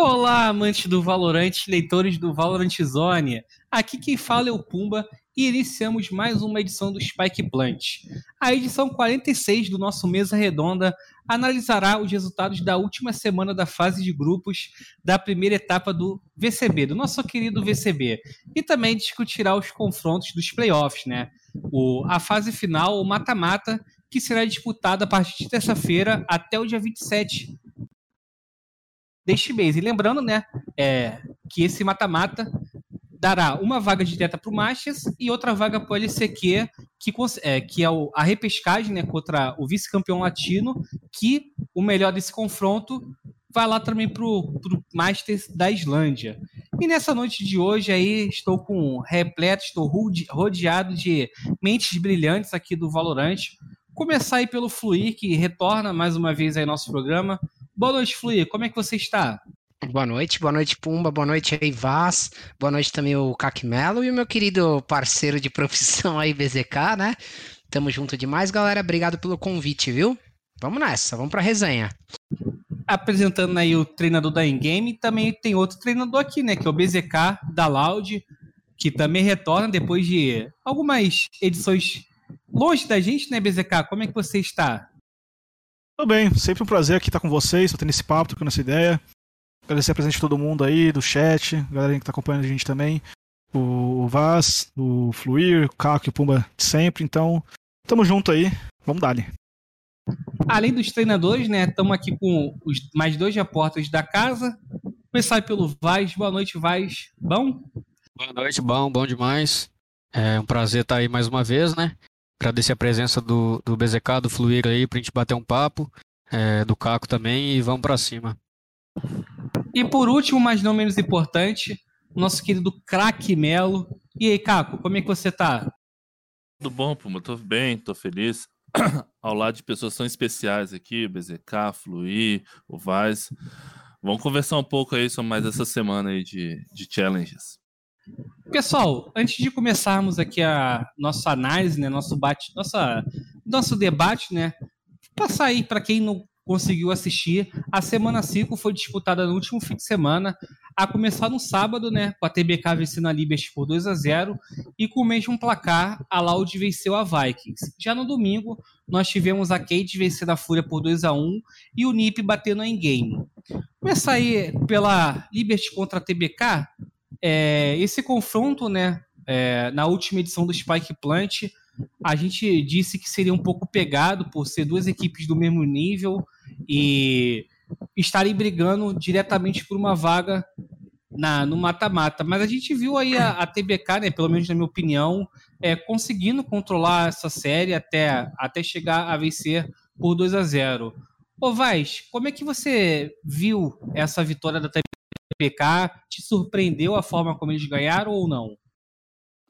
Olá, amantes do Valorant, leitores do Valorant Zone. Aqui quem fala é o Pumba e iniciamos mais uma edição do Spike Plant. A edição 46 do nosso Mesa Redonda analisará os resultados da última semana da fase de grupos da primeira etapa do VCB, do nosso querido VCB, e também discutirá os confrontos dos playoffs, né? O, a fase final, o mata-mata, que será disputada a partir de terça-feira até o dia 27 deste mês. E lembrando, né, é, que esse mata-mata dará uma vaga direta para o Masters e outra vaga para o LCQ, que, é, que é a repescagem né, contra o vice-campeão latino, que o melhor desse confronto vai lá também para o Masters da Islândia. E nessa noite de hoje aí estou com repleto, estou rodeado de mentes brilhantes aqui do Valorant. Começar aí pelo Fluir, que retorna mais uma vez aí nosso programa. Boa noite, Fluir. Como é que você está? Boa noite, boa noite, Pumba, boa noite aí, Vaz, boa noite também o Melo e o meu querido parceiro de profissão aí, BZK, né? Tamo junto demais, galera. Obrigado pelo convite, viu? Vamos nessa, vamos pra resenha. Apresentando aí o treinador da Endgame, também tem outro treinador aqui, né? Que é o BZK da Loud, que também retorna depois de algumas edições longe da gente, né, BZK? Como é que você está? Tudo bem, sempre um prazer aqui estar com vocês, tendo esse papo, trocando essa ideia. Agradecer a presença de todo mundo aí, do chat, galera que está acompanhando a gente também. O Vaz, o Fluir, o Caco e o Pumba de sempre. Então, tamo junto aí, vamos dar Além dos treinadores, né, estamos aqui com os mais dois repórteres da casa. Começar pelo Vaz. Boa noite, Vaz. Bom? Boa noite, bom, bom demais. É um prazer estar aí mais uma vez, né? Agradecer a presença do, do BZK, do Fluir aí, pra gente bater um papo, é, do Caco também, e vamos para cima. E por último, mas não menos importante, nosso querido craque Melo. E aí, Caco, como é que você tá? Tudo bom, Puma? Tô bem, tô feliz. Ao lado de pessoas tão especiais aqui, BZK, Fluir, o Vaz. Vamos conversar um pouco aí sobre mais essa semana aí de, de challenges. Pessoal, antes de começarmos aqui a nossa análise, né, nosso bate, nossa, nosso debate, né, passar aí para quem não conseguiu assistir, a semana 5 foi disputada no último fim de semana, a começar no sábado, né, com a TBK vencendo a Liberty por 2 a 0 e com o mesmo placar, a Loud venceu a Vikings. Já no domingo, nós tivemos a Kate vencendo a Fúria por 2 a 1 e o Nip batendo em game. Começar aí pela Liberty contra a TBK, é, esse confronto, né, é, na última edição do Spike Plant, a gente disse que seria um pouco pegado por ser duas equipes do mesmo nível e estarem brigando diretamente por uma vaga na, no mata-mata. Mas a gente viu aí a, a, TBK, né, pelo menos na minha opinião, é, conseguindo controlar essa série até, até chegar a vencer por 2 a 0 Ô Vaz, como é que você viu essa vitória da TBK? PK? Te surpreendeu a forma como eles ganharam ou não?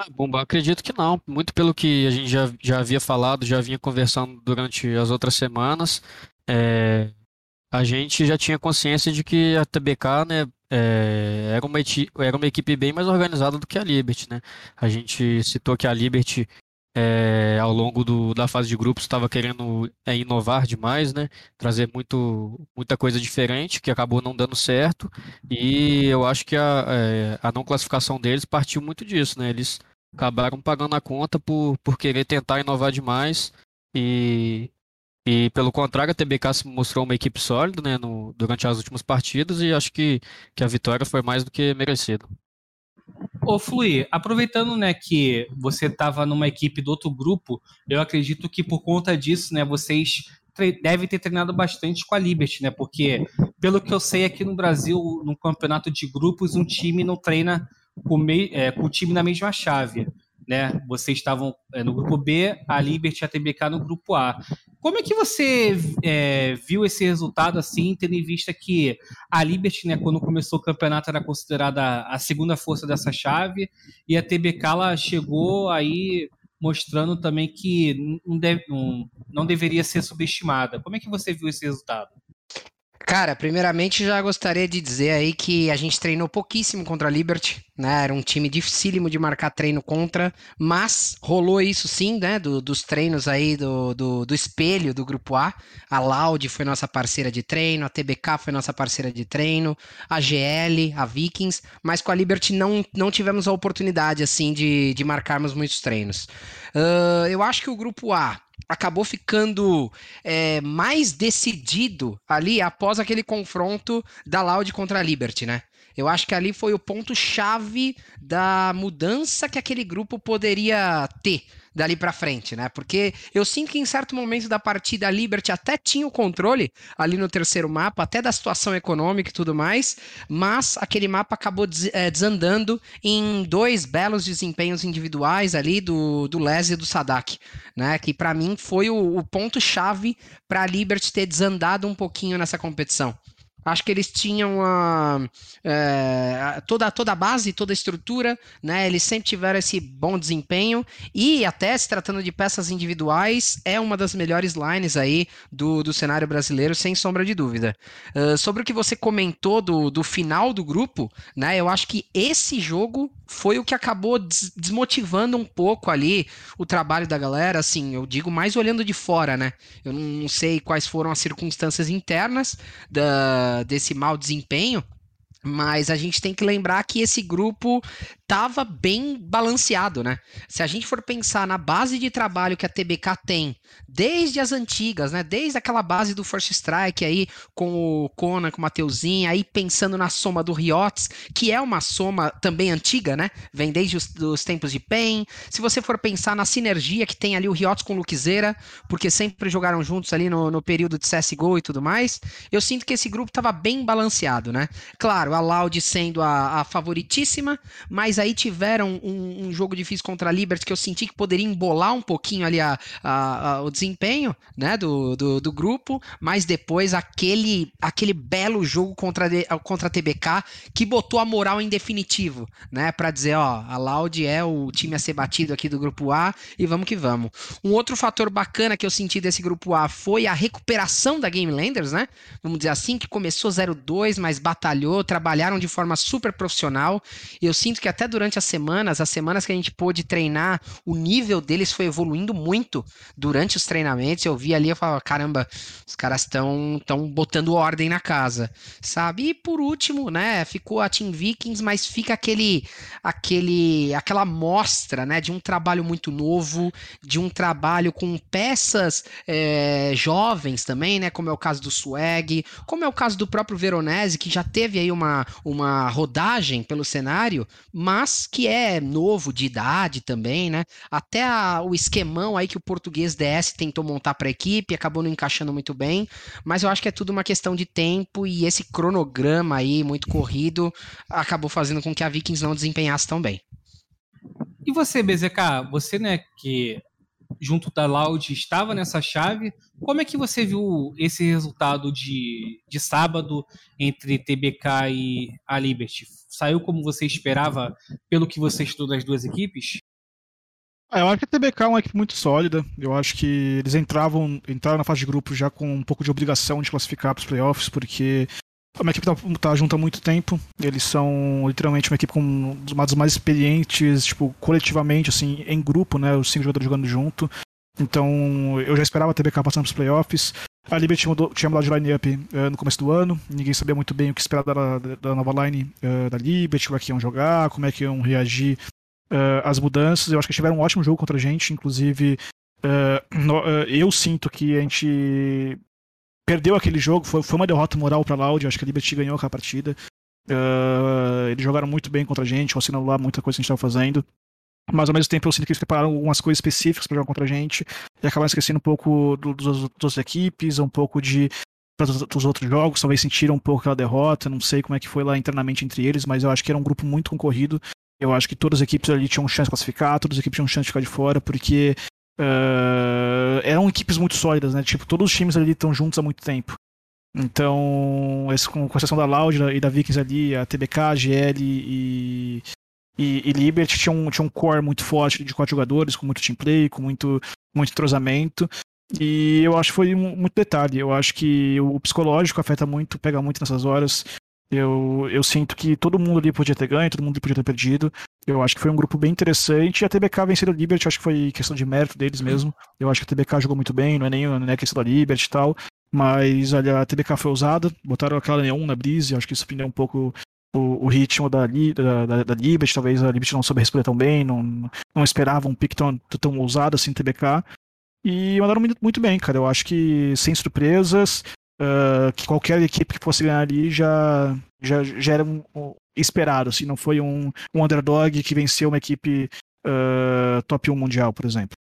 Ah, acredito que não. Muito pelo que a gente já, já havia falado, já vinha conversando durante as outras semanas. É, a gente já tinha consciência de que a TBK né, é, era, uma, era uma equipe bem mais organizada do que a Liberty. Né? A gente citou que a Liberty é, ao longo do, da fase de grupos estava querendo é, inovar demais, né? Trazer muito, muita coisa diferente que acabou não dando certo. E eu acho que a, é, a não classificação deles partiu muito disso, né? Eles acabaram pagando a conta por, por querer tentar inovar demais e, e pelo contrário, a TBK se mostrou uma equipe sólida né, no, durante as últimas partidas e acho que, que a vitória foi mais do que merecida. Ô, Flui, aproveitando, né, que você estava numa equipe do outro grupo, eu acredito que por conta disso, né, vocês devem ter treinado bastante com a Liberty, né, porque pelo que eu sei aqui no Brasil, no campeonato de grupos, um time não treina com, é, com o time na mesma chave né? Vocês estavam é, no grupo B, a Liberty e a TBK no grupo A. Como é que você é, viu esse resultado assim, tendo em vista que a Liberty, né, quando começou o campeonato, era considerada a segunda força dessa chave, e a TBK ela chegou aí mostrando também que não, deve, não, não deveria ser subestimada. Como é que você viu esse resultado? Cara, primeiramente já gostaria de dizer aí que a gente treinou pouquíssimo contra a Liberty, né? Era um time dificílimo de marcar treino contra, mas rolou isso sim, né? Do, dos treinos aí do, do, do, espelho do grupo A. A Loud foi nossa parceira de treino, a TBK foi nossa parceira de treino, a GL, a Vikings, mas com a Liberty não, não tivemos a oportunidade assim de, de marcarmos muitos treinos. Uh, eu acho que o grupo A acabou ficando é, mais decidido ali após aquele confronto da Loud contra a Liberty, né? Eu acho que ali foi o ponto-chave da mudança que aquele grupo poderia ter dali para frente, né? Porque eu sinto que em certo momento da partida a Liberty até tinha o controle ali no terceiro mapa, até da situação econômica e tudo mais, mas aquele mapa acabou eh, desandando em dois belos desempenhos individuais ali do, do Les e do Sadak, né? Que para mim foi o, o ponto-chave para a Liberty ter desandado um pouquinho nessa competição. Acho que eles tinham a, é, toda, toda a base, toda a estrutura, né? Eles sempre tiveram esse bom desempenho e até se tratando de peças individuais, é uma das melhores lines aí do, do cenário brasileiro, sem sombra de dúvida. Uh, sobre o que você comentou do, do final do grupo, né? Eu acho que esse jogo foi o que acabou des desmotivando um pouco ali o trabalho da galera, assim, eu digo mais olhando de fora, né? Eu não sei quais foram as circunstâncias internas da, desse mau desempenho, mas a gente tem que lembrar que esse grupo estava bem balanceado, né? Se a gente for pensar na base de trabalho que a TBK tem, desde as antigas, né? Desde aquela base do First Strike aí, com o Conan, com o Mateuzinho, aí pensando na soma do Riots, que é uma soma também antiga, né? Vem desde os dos tempos de PEN. Se você for pensar na sinergia que tem ali o Riots com o Luquezeira, porque sempre jogaram juntos ali no, no período de CSGO e tudo mais, eu sinto que esse grupo estava bem balanceado, né? Claro, a Loud sendo a, a favoritíssima, mas aí tiveram um, um, jogo difícil contra a Liberty que eu senti que poderia embolar um pouquinho ali a, a, a, o desempenho né, do, do, do, grupo, mas depois aquele, aquele belo jogo contra, contra a TBK que botou a moral em definitivo, né? Para dizer, ó, a Loud é o time a ser batido aqui do grupo A e vamos que vamos. Um outro fator bacana que eu senti desse grupo A foi a recuperação da Game Landers, né? Vamos dizer assim, que começou 0-2, mas batalhou, trabalharam de forma super profissional. E eu sinto que até durante as semanas, as semanas que a gente pôde treinar, o nível deles foi evoluindo muito durante os treinamentos. Eu vi ali, eu falava, caramba, os caras estão tão botando ordem na casa, sabe? E por último, né, ficou a Team Vikings, mas fica aquele, aquele, aquela mostra, né, de um trabalho muito novo, de um trabalho com peças é, jovens também, né, como é o caso do Swag, como é o caso do próprio Veronese, que já teve aí uma, uma rodagem pelo cenário, mas que é novo de idade também, né? Até a, o esquemão aí que o português DS tentou montar para a equipe, acabou não encaixando muito bem, mas eu acho que é tudo uma questão de tempo e esse cronograma aí muito corrido acabou fazendo com que a Vikings não desempenhasse tão bem. E você, BZK, você, né, que junto da Loud estava nessa chave. Como é que você viu esse resultado de, de sábado entre TBK e a Liberty? Saiu como você esperava pelo que você estudou das duas equipes? Ah, eu acho que a TBK é uma equipe muito sólida. Eu acho que eles entravam, entraram na fase de grupo já com um pouco de obrigação de classificar para os playoffs, porque é uma equipe tá, tá junto há muito tempo. Eles são literalmente uma equipe com uma das mais experientes, tipo, coletivamente, assim, em grupo, né? Os cinco jogadores jogando junto. Então, eu já esperava a TBK passando para os playoffs. A Liberty tinha mudado de line-up uh, no começo do ano. Ninguém sabia muito bem o que esperar da, da nova line uh, da Liberty, como é que iam jogar, como é que iam reagir uh, às mudanças. Eu acho que tiveram um ótimo jogo contra a gente. Inclusive, no, eu sinto que a gente perdeu aquele jogo, foi, foi uma derrota moral para Loud, acho que a Liberty ganhou aquela partida. Uh, eles jogaram muito bem contra a gente, conseguiram lá muita coisa que a gente estava fazendo. Mas ao mesmo tempo eu sinto que eles prepararam algumas coisas específicas para jogar contra a gente e acabaram esquecendo um pouco do, dos, das outras equipes, um pouco de dos outros jogos, talvez sentiram um pouco aquela derrota, não sei como é que foi lá internamente entre eles, mas eu acho que era um grupo muito concorrido. Eu acho que todas as equipes ali tinham chance de classificar, todas as equipes tinham chance de ficar de fora, porque uh, eram equipes muito sólidas, né? Tipo, todos os times ali estão juntos há muito tempo. Então, esse, com, exceção da Loud e da Vikings ali, a TBK, a GL e, e, e Liberty tinha um, tinha um core muito forte de quatro jogadores, com muito team play, com muito, muito entrosamento. E eu acho que foi muito detalhe. Eu acho que o psicológico afeta muito, pega muito nessas horas. Eu, eu sinto que todo mundo ali podia ter ganho, todo mundo podia ter perdido. Eu acho que foi um grupo bem interessante. E a TBK vencendo o Liberty, acho que foi questão de mérito deles mesmo. Eu acho que a TBK jogou muito bem, não é nem não é questão da Liberty e tal. Mas a TBK foi usada, botaram aquela neon na Breeze, acho que isso perdeu um pouco o, o ritmo da, da, da, da, Liberty. Talvez a Liberty não soube responder tão bem, não, não esperava um pick tão, tão ousado assim, TBK. E mandaram muito bem, cara. Eu acho que sem surpresas, uh, que qualquer equipe que fosse ganhar ali já, já, já era um, um, esperado. Assim, não foi um, um underdog que venceu uma equipe uh, top 1 mundial, por exemplo.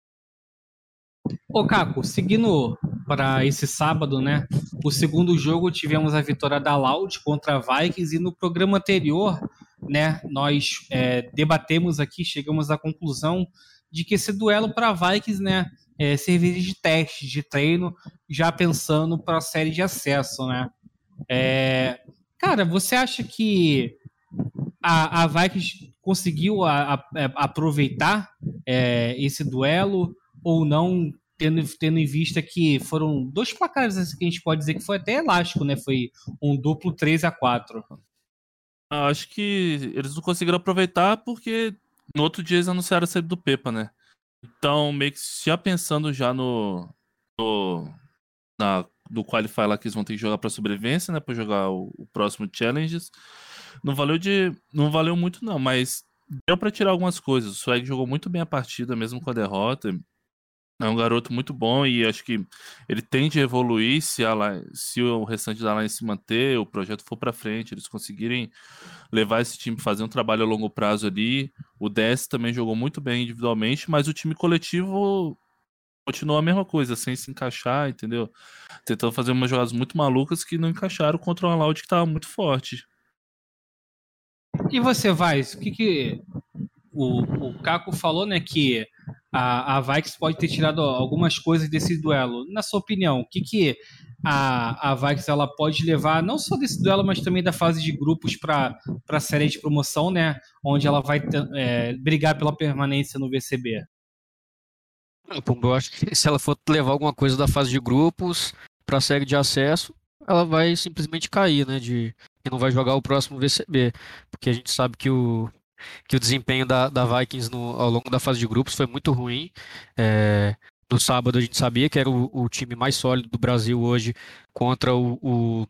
Ô, Caco, seguindo para esse sábado, né? O segundo jogo tivemos a vitória da Loud contra a Vikings e no programa anterior, né? Nós é, debatemos aqui, chegamos à conclusão de que esse duelo para Vikings, né? É, servir de teste, de treino, já pensando para a série de acesso, né? É, cara, você acha que a, a Vikings conseguiu a, a, é, aproveitar é, esse duelo ou não, tendo, tendo em vista que foram dois placares assim, que a gente pode dizer que foi até elástico, né? Foi um duplo 3 a 4 Acho que eles não conseguiram aproveitar porque no outro dia eles anunciaram a saída do Pepa, né? Então, meio que já pensando já no. no na, do Qualify lá que eles vão ter que jogar para sobrevivência, né? Para jogar o, o, próximo Challenges. Não valeu de. Não valeu muito, não, mas deu para tirar algumas coisas. O Swag jogou muito bem a partida, mesmo com a derrota. É um garoto muito bom e acho que ele tende a evoluir se, a, se o restante da line se manter, o projeto for para frente, eles conseguirem levar esse time fazer um trabalho a longo prazo ali. O DS também jogou muito bem individualmente, mas o time coletivo continuou a mesma coisa, sem se encaixar, entendeu? Tentando fazer umas jogadas muito malucas que não encaixaram contra uma Loud que estava muito forte. E você, vai? O que, que o, o Caco falou, né? Que a, a Vikings pode ter tirado algumas coisas desse duelo. Na sua opinião, o que, que a, a Vikings ela pode levar, não só desse duelo, mas também da fase de grupos para a série de promoção, né? Onde ela vai é, brigar pela permanência no VCB? Eu acho que se ela for levar alguma coisa da fase de grupos para a série de acesso, ela vai simplesmente cair, né? De, e não vai jogar o próximo VCB. Porque a gente sabe que o, que o desempenho da, da Vikings no, ao longo da fase de grupos foi muito ruim. É, no sábado a gente sabia que era o, o, time mais sólido do Brasil hoje contra o, o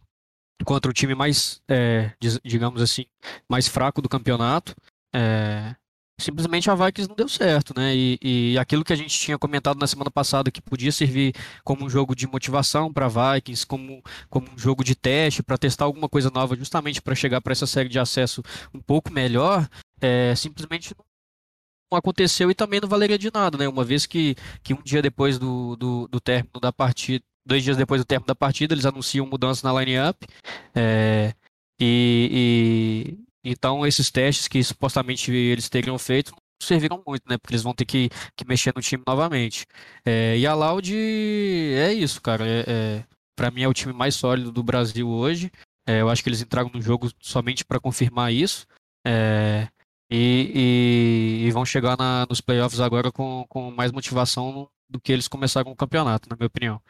contra o time mais, é, digamos assim, mais fraco do campeonato. É, simplesmente a Vikings não deu certo, né? E, e, aquilo que a gente tinha comentado na semana passada, que podia servir como um jogo de motivação para Vikings, como, como um jogo de teste, para testar alguma coisa nova, justamente para chegar para essa série de acesso um pouco melhor, é, simplesmente não aconteceu e também não valeria de nada, né? Uma vez que, que um dia depois do, do, do término da partida, dois dias depois do término da partida, eles anunciam mudança na line-up. É, e, e, então esses testes que supostamente eles teriam feito não serviram muito, né? Porque eles vão ter que, que mexer no time novamente. É, e a Loud é isso, cara. É, é para mim é o time mais sólido do Brasil hoje. É, eu acho que eles entraram no jogo somente para confirmar isso. É, e, e, e vão chegar na, nos playoffs agora com, com mais motivação do que eles começaram o campeonato, na minha opinião.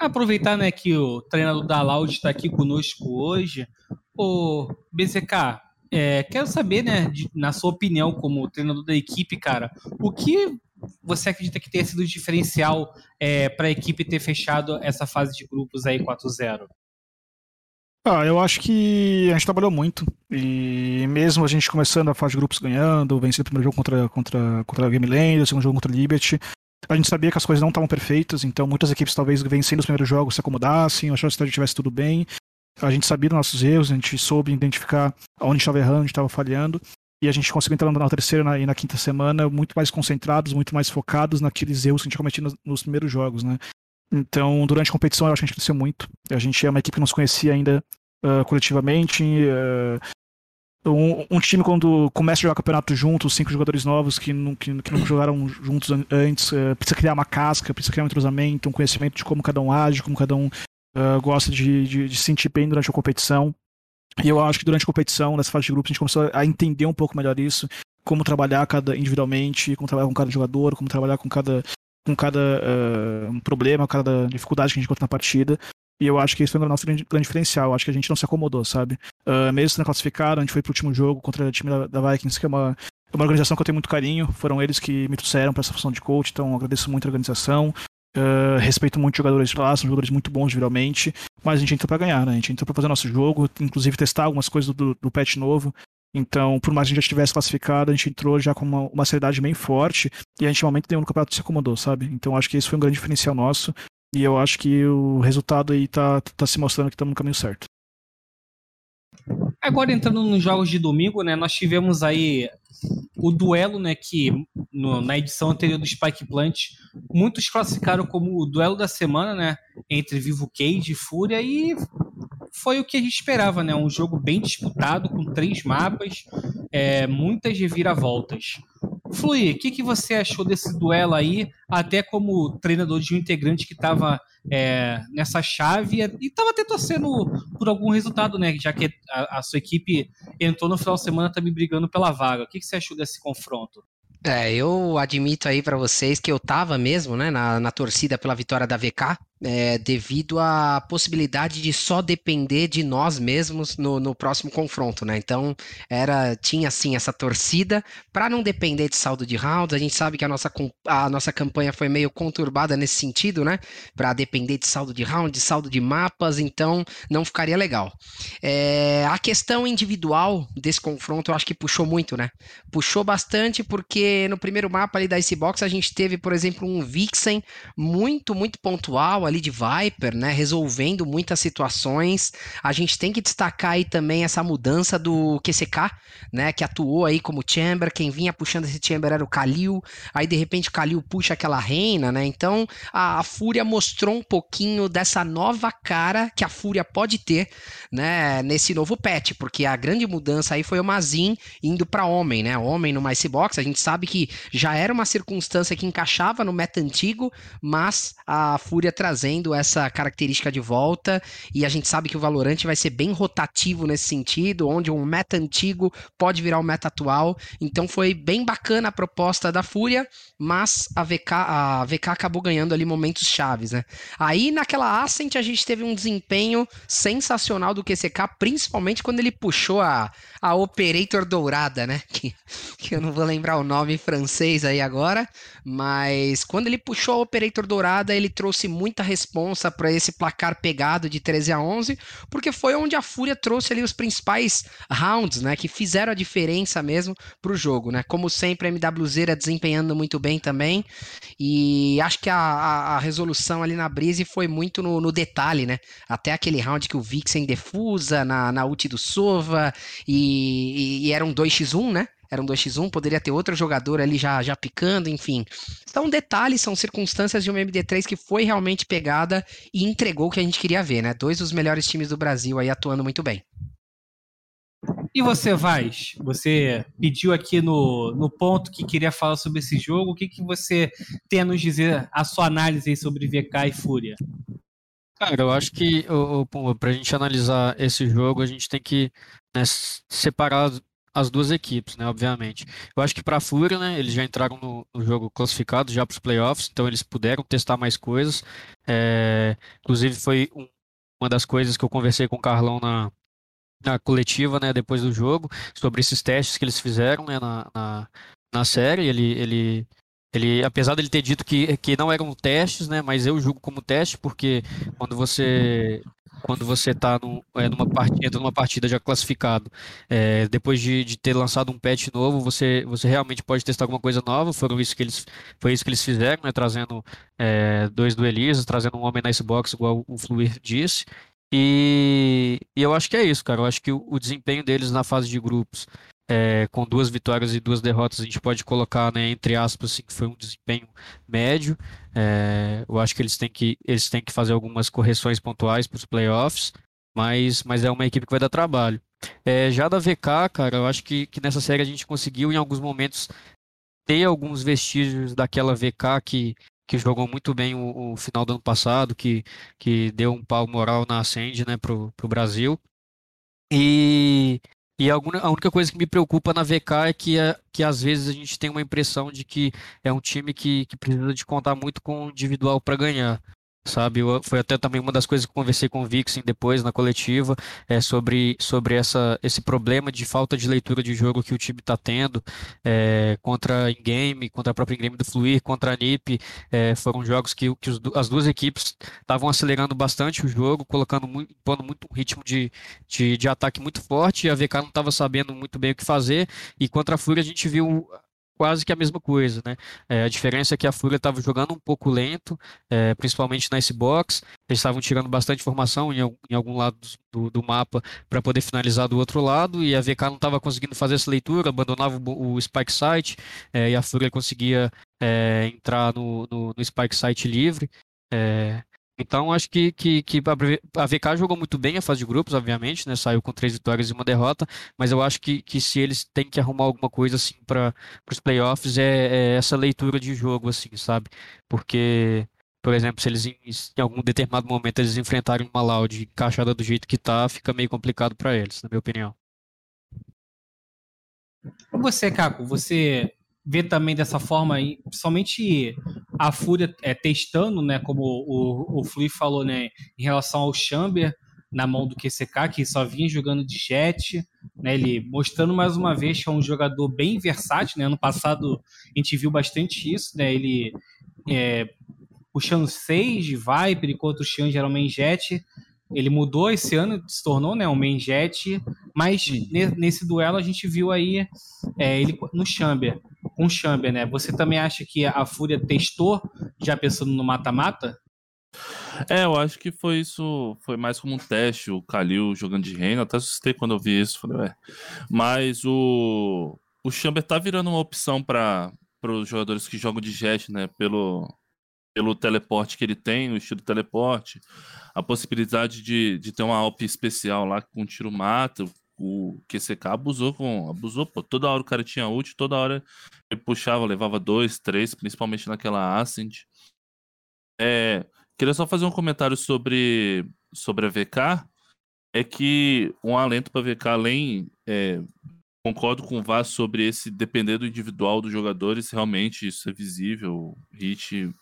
Aproveitar né, que o treinador da Loud está aqui conosco hoje. O BZK, é, quero saber, né, de, na sua opinião, como treinador da equipe, cara, o que você acredita que tenha sido diferencial é, para a equipe ter fechado essa fase de grupos aí 4-0? Ah, eu acho que a gente trabalhou muito. E mesmo a gente começando a fase de grupos ganhando, vencendo o primeiro jogo contra, contra, contra a Game Land, o segundo jogo contra a Liberty, a gente sabia que as coisas não estavam perfeitas, então muitas equipes talvez vencendo os primeiros jogos se acomodassem, achassem que a gente tivesse tudo bem. A gente sabia dos nossos erros, a gente soube identificar onde estava errando, onde estava falhando. E a gente conseguiu entrar na terceira e na quinta semana muito mais concentrados, muito mais focados naqueles erros que a gente cometia nos, nos primeiros jogos, né? Então, durante a competição, eu acho que a gente cresceu muito. A gente é uma equipe que não se conhecia ainda uh, coletivamente. Uh, um, um, time, quando começa a jogar campeonato junto, cinco jogadores novos que não, que, que não jogaram juntos antes, uh, precisa criar uma casca, precisa criar um entrosamento, um conhecimento de como cada um age, como cada um gosta de, de, de se sentir bem durante a competição. E eu acho que durante a competição, nessa fase de grupos, a gente começou a entender um pouco melhor isso, como trabalhar cada individualmente, como trabalhar com cada jogador, como trabalhar com cada com cada uh, um problema, cada dificuldade que a gente encontra na partida. E eu acho que esse foi o nosso grande, grande diferencial. Acho que a gente não se acomodou, sabe? Uh, mesmo sendo classificado, a gente foi pro último jogo contra o time da, da Vikings, que é uma, é uma organização que eu tenho muito carinho. Foram eles que me trouxeram para essa função de coach, então agradeço muito a organização. Uh, respeito muito jogadores lá, são jogadores muito bons, geralmente. Mas a gente entrou para ganhar, né? A gente entrou para fazer nosso jogo, inclusive testar algumas coisas do, do patch novo. Então, por mais que a gente já estivesse classificado, a gente entrou já com uma, uma seriedade bem forte e a gente, momento nenhum no campeonato se acomodou, sabe? Então, acho que esse foi um grande diferencial nosso e eu acho que o resultado aí tá, tá se mostrando que estamos no caminho certo. Agora entrando nos jogos de domingo, né, nós tivemos aí o duelo, né, que no, na edição anterior do Spike Plant, muitos classificaram como o duelo da semana, né, entre Vivo Cage e Fúria e foi o que a gente esperava, né? Um jogo bem disputado, com três mapas, é, muitas reviravoltas. Flui, o que, que você achou desse duelo aí, até como treinador de um integrante que estava é, nessa chave e estava até torcendo por algum resultado, né? Já que a, a, sua equipe entrou no final de semana também brigando pela vaga. O que, que você achou desse confronto? É, eu admito aí para vocês que eu tava mesmo, né, na, na torcida pela vitória da VK, é, devido à possibilidade de só depender de nós mesmos no, no próximo confronto, né? Então era tinha assim essa torcida para não depender de saldo de rounds. A gente sabe que a nossa, a nossa campanha foi meio conturbada nesse sentido, né? Para depender de saldo de round, de saldo de mapas, então não ficaria legal. É, a questão individual desse confronto eu acho que puxou muito, né? Puxou bastante porque no primeiro mapa ali da Icebox a gente teve, por exemplo, um Vixen muito muito pontual ali de Viper, né, resolvendo muitas situações. A gente tem que destacar aí também essa mudança do QCK, né, que atuou aí como Chamber, quem vinha puxando esse Chamber era o Kalil, aí de repente o Kalil puxa aquela reina, né, então a, a Fúria mostrou um pouquinho dessa nova cara que a Fúria pode ter, né, nesse novo patch, porque a grande mudança aí foi o Mazin indo para homem, né, homem no Box, a gente sabe que já era uma circunstância que encaixava no meta antigo, mas a Fúria trazia trazendo essa característica de volta e a gente sabe que o Valorant vai ser bem rotativo nesse sentido, onde um meta antigo pode virar um meta atual. Então foi bem bacana a proposta da Fúria, mas a VK, a VK acabou ganhando ali momentos chaves, né? Aí naquela Ascent a gente teve um desempenho sensacional do QCK, principalmente quando ele puxou a, a Operator Dourada, né? Que, que eu não vou lembrar o nome francês aí agora, mas quando ele puxou a Operator Dourada, ele trouxe muita responsa para esse placar pegado de 13 a 11, porque foi onde a Fúria trouxe ali os principais rounds, né, que fizeram a diferença mesmo para o jogo, né? Como sempre, a MWZ desempenhando muito bem também, e acho que a, a, a resolução ali na Brise foi muito no, no, detalhe, né? Até aquele round que o Vixen defusa na, na ult do Sova, e, e, e era um 2x1, né? Era um 2x1, poderia ter outro jogador ali já, já picando, enfim. São detalhes, são circunstâncias de uma MD3 que foi realmente pegada e entregou o que a gente queria ver, né? Dois dos melhores times do Brasil aí atuando muito bem. E você, Vaz? Você pediu aqui no, no ponto que queria falar sobre esse jogo. O que, que você tem a nos dizer, a sua análise aí sobre VK e Fúria? Cara, eu acho que para a gente analisar esse jogo, a gente tem que né, separar as duas equipes, né, obviamente. Eu acho que para a Fúria, né, eles já entraram no, no jogo classificado já para os playoffs, então eles puderam testar mais coisas. É, inclusive foi um, uma das coisas que eu conversei com o Carlão na, na coletiva, né, depois do jogo, sobre esses testes que eles fizeram, né, na, na, na série. Ele, ele, ele, apesar dele ter dito que, que não eram testes, né, mas eu julgo como teste, porque quando você quando você está é, numa partida, numa partida já classificado, é, depois de, de, ter lançado um patch novo, você, você realmente pode testar alguma coisa nova. Foram isso que eles, foi isso que eles fizeram, né, trazendo é, dois duelistas, trazendo um homem na Xbox, igual o Fluir disse. E, e, eu acho que é isso, cara. Eu acho que o, o desempenho deles na fase de grupos é, com duas vitórias e duas derrotas, a gente pode colocar, né, entre aspas, assim, que foi um desempenho médio. É, eu acho que eles têm que, eles têm que fazer algumas correções pontuais para os playoffs, mas, mas é uma equipe que vai dar trabalho. É, já da VK, cara, eu acho que, que nessa série a gente conseguiu, em alguns momentos, ter alguns vestígios daquela VK que, que jogou muito bem o, o final do ano passado, que, que deu um pau moral na Ascend né, para o Brasil. E, E a única coisa que me preocupa na VK é que, é que às vezes a gente tem uma impressão de que é um time que, que precisa de contar muito com o individual para ganhar sabe? Eu, foi até também uma das coisas que conversei com o Vixen depois na coletiva, é sobre, sobre essa, esse problema de falta de leitura de jogo que o time está tendo é, contra in-game, contra a própria in-game do Fluir, contra a NiP, é, foram jogos que, que os, as duas equipes estavam acelerando bastante o jogo, colocando muito, muito um ritmo de, de, de ataque muito forte, a VK não estava sabendo muito bem o que fazer, e contra a Fúria a gente viu quase que a mesma coisa, né? É, a diferença é que a Fúria estava jogando um pouco lento, é, principalmente na Icebox, eles estavam tirando bastante informação em, em algum lado do, do mapa para poder finalizar do outro lado, e a VK não estava conseguindo fazer essa leitura, abandonava o, o Spike Site, é, e a Fúria conseguia é, entrar no, no, no, Spike Site livre. É, então, acho que, que, que a VK jogou muito bem a fase de grupos, obviamente, né? Saiu com três vitórias e uma derrota, mas eu acho que, que se eles têm que arrumar alguma coisa assim para os playoffs é, é, essa leitura de jogo, assim, sabe? Porque, por exemplo, se eles em, em algum determinado momento eles enfrentarem uma Loud encaixada do jeito que tá, fica meio complicado para eles, na minha opinião. Você, Caco, você vê também dessa forma principalmente a Fúria é, testando, né, como o, o Flui falou, né, em relação ao Chamber na mão do QCK, que só vinha jogando de jet, né, ele mostrando mais uma vez que é um jogador bem versátil, né, ano passado a gente viu bastante isso, né, ele é, puxando seis de Viper, enquanto o Xian era o main jet, ele mudou esse ano, se tornou né, um main jet, mas nesse duelo a gente viu aí é, ele no Chamber com o Chamber, né? Você também acha que a Fúria testou já pensando no mata-mata? É, eu acho que foi isso, foi mais como um teste, o Kalil jogando de reino, até assustei quando eu vi isso, falei, ué. Mas o, o Chamber tá virando uma opção para os jogadores que jogam de jet, né, pelo, pelo teleporte que ele tem, o estilo teleporte, a possibilidade de, de ter uma AWP especial lá com tiro mata, o QCK abusou com. Abusou, pô. Toda hora o cara tinha ult, toda hora ele puxava, levava dois, três, principalmente naquela Ascent. É, queria só fazer um comentário sobre, sobre a VK. É que um alento para VK, além. É, concordo com o Vaz sobre esse depender do individual dos jogadores, realmente isso é visível. Hit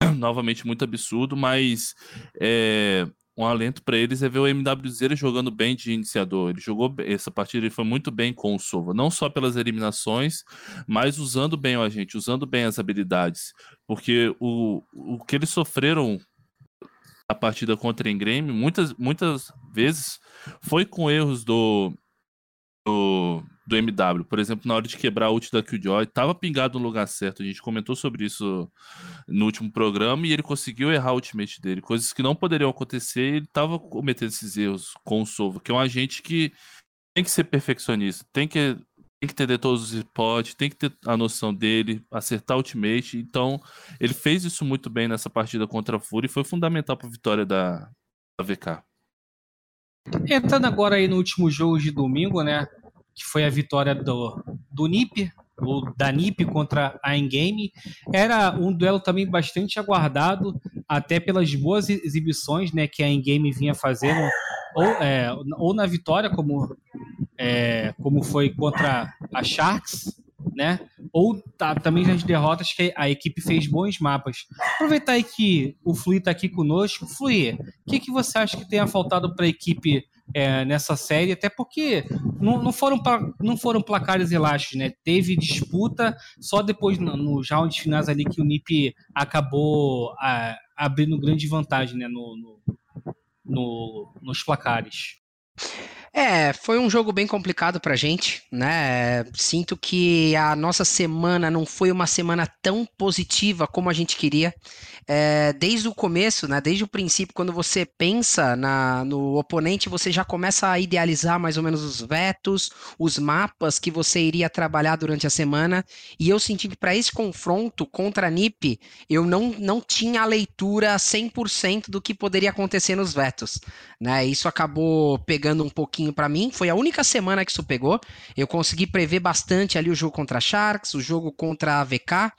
novamente muito absurdo, mas é, um alento para eles é ver o MWZ jogando bem de iniciador. Ele jogou essa partida, ele foi muito bem com o Sova, não só pelas eliminações, mas usando bem o agente, usando bem as habilidades. Porque o, o que eles sofreram a partida contra a Engrame, muitas, muitas vezes foi com erros do, do, do MW. Por exemplo, na hora de quebrar a ult da Killjoy, estava pingado no lugar certo. A gente comentou sobre isso no último programa e ele conseguiu errar o ultimate dele. Coisas que não poderiam acontecer ele estava cometendo esses erros com o Sova, que é um agente que tem que ser perfeccionista, tem que, tem que entender todos os spots, tem que ter a noção dele, acertar o ultimate. Então, ele fez isso muito bem nessa partida contra a Fúria e foi fundamental para a vitória da, da VK. Entrando agora aí no último jogo de domingo, né? Que foi a vitória do, do NiP, ou da NiP contra a Endgame. Era um duelo também bastante aguardado, até pelas boas exibições né, que a Endgame vinha fazendo, ou, é, ou na vitória, como, é, como foi contra a Sharks, né? Ou tá, também nas derrotas que a equipe fez bons mapas. Aproveitar aí que o Flui está aqui conosco. Flui, o que, que você acha que tenha faltado para a equipe é, nessa série? Até porque não, não, foram, não foram placares elásticos, né? Teve disputa só depois, no, nos rounds finais ali, que o NiP acabou a, abrindo grande vantagem né? no, no, no nos placares. É, foi um jogo bem complicado pra gente, né? Sinto que a nossa semana não foi uma semana tão positiva como a gente queria. É, desde o começo, né? Desde o princípio, quando você pensa na, no oponente, você já começa a idealizar mais ou menos os vetos, os mapas que você iria trabalhar durante a semana. E eu senti que para esse confronto contra a NiP, eu não, não tinha a leitura 100% do que poderia acontecer nos vetos, né? Isso acabou pegando um pouquinho pouquinho para mim. Foi a única semana que isso pegou. Eu consegui prever bastante ali o jogo contra a Sharks, o jogo contra a VK,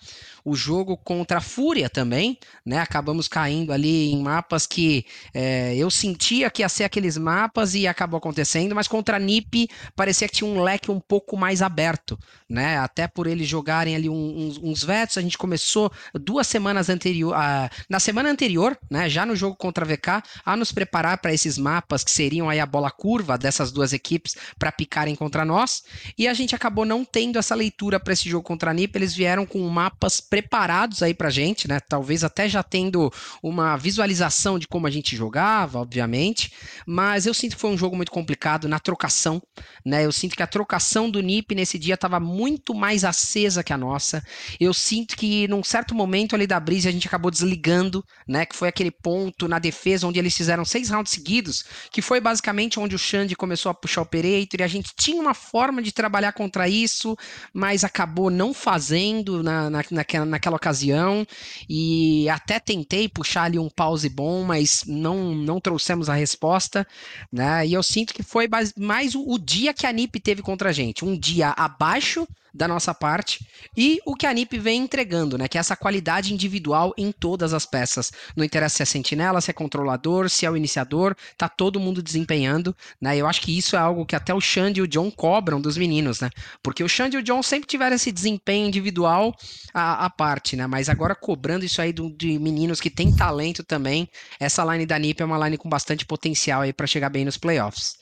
o jogo contra a Fúria também, né? Acabamos caindo ali em mapas que é, eu sentia que ia ser aqueles mapas e acabou acontecendo, mas contra a NiP parecia que tinha um leque um pouco mais aberto, né? Até por eles jogarem ali uns, uns vetos, a gente começou duas semanas anterior, uh, na semana anterior, né? Já no jogo contra a VK, a nos preparar para esses mapas que seriam aí a bola curva dessas duas equipes para picarem contra nós, e a gente acabou não tendo essa leitura para esse jogo contra a NiP, eles vieram com mapas preparados aí pra gente, né? Talvez até já tendo uma visualização de como a gente jogava, obviamente, mas eu sinto que foi um jogo muito complicado na trocação, né? Eu sinto que a trocação do NiP nesse dia estava muito mais acesa que a nossa. Eu sinto que num certo momento ali da Brise a gente acabou desligando, né? Que foi aquele ponto na defesa onde eles fizeram seis rounds seguidos, que foi basicamente onde o Xande começou a puxar o Operator e a gente tinha uma forma de trabalhar contra isso, mas acabou não fazendo na, na, naquela, naquela ocasião. E até tentei puxar ali um pause bom, mas não, não trouxemos a resposta. Né? E eu sinto que foi mais, mais o, o dia que a NIP teve contra a gente. Um dia abaixo da nossa parte e o que a NIP vem entregando, né? Que é essa qualidade individual em todas as peças. Não interessa se é sentinela, se é controlador, se é o iniciador, tá todo mundo desempenhando, né? Eu acho que isso é algo que até o Xande e o John cobram dos meninos, né? Porque o Xande e o John sempre tiveram esse desempenho individual à, à parte, né? Mas agora cobrando isso aí do, de meninos que têm talento também, essa line da NIP é uma line com bastante potencial aí para chegar bem nos playoffs.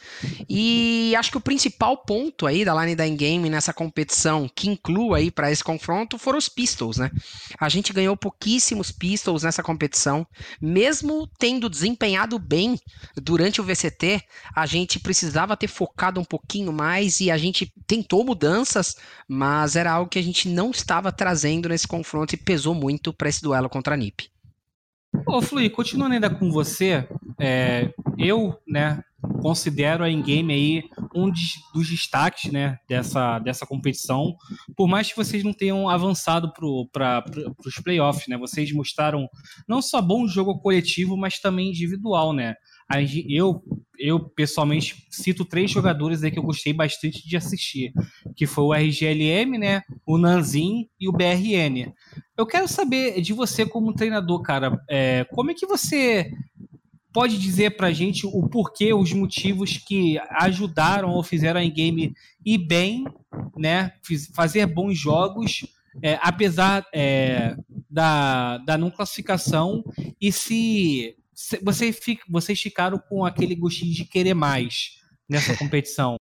E acho que o principal ponto aí da line da Endgame nessa competição que inclua aí para esse confronto foram os Pistols, né? A gente ganhou pouquíssimos Pistols nessa competição, mesmo tendo desempenhado bem durante o VCT, a gente precisava ter focado um pouquinho mais e a gente tentou mudanças, mas era algo que a gente não estava trazendo nesse confronto e pesou muito para esse duelo contra a NiP. Ô, Flui, continuando ainda com você, é, eu, né, considero a Endgame aí um dos destaques, né, dessa, dessa competição, por mais que vocês não tenham avançado para pro, os playoffs, né, vocês mostraram não só bom jogo coletivo, mas também individual, né, eu, eu pessoalmente cito três jogadores aí que eu gostei bastante de assistir, que foi o RGLM, né, o Nanzin e o BRN. Eu quero saber de você como treinador, cara, é, como é que você pode dizer pra gente o porquê, os motivos que ajudaram ou fizeram a game ir bem, né? Fazer bons jogos, é, apesar é, da, da não classificação, e se, se você fica, vocês ficaram com aquele gostinho de querer mais nessa competição.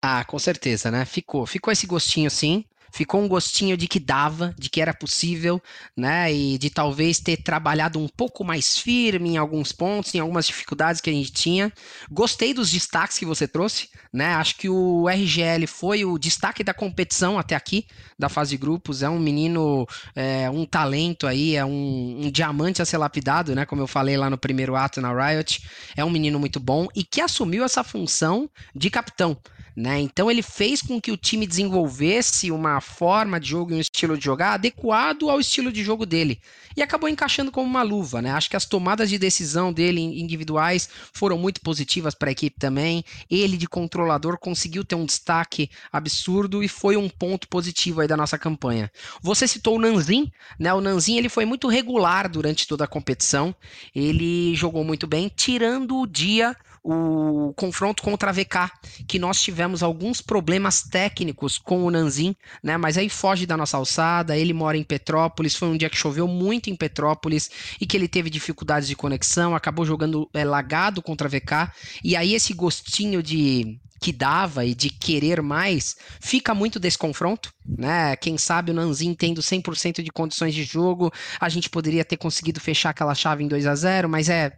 Ah, com certeza, né? Ficou. Ficou esse gostinho sim ficou um gostinho de que dava, de que era possível, né? E de talvez ter trabalhado um pouco mais firme em alguns pontos, em algumas dificuldades que a gente tinha. Gostei dos destaques que você trouxe, né? Acho que o RGL foi o destaque da competição até aqui, da fase de grupos. É um menino, é, um talento aí, é um, um diamante a ser lapidado, né? Como eu falei lá no primeiro ato na Riot. É um menino muito bom e que assumiu essa função de capitão. Né? Então ele fez com que o time desenvolvesse uma forma de jogo e um estilo de jogar adequado ao estilo de jogo dele. E acabou encaixando como uma luva. Né? Acho que as tomadas de decisão dele individuais foram muito positivas para a equipe também. Ele, de controlador, conseguiu ter um destaque absurdo e foi um ponto positivo aí da nossa campanha. Você citou o Nanzin, né? O Nanzin ele foi muito regular durante toda a competição. Ele jogou muito bem, tirando o dia o confronto contra a VK, que nós tivemos alguns problemas técnicos com o Nanzin, né? Mas aí foge da nossa alçada, ele mora em Petrópolis, foi um dia que choveu muito em Petrópolis e que ele teve dificuldades de conexão, acabou jogando é, lagado contra a VK, e aí esse gostinho de que dava e de querer mais, fica muito desse confronto, né? Quem sabe o Nanzin tendo 100% de condições de jogo, a gente poderia ter conseguido fechar aquela chave em 2 a 0 mas é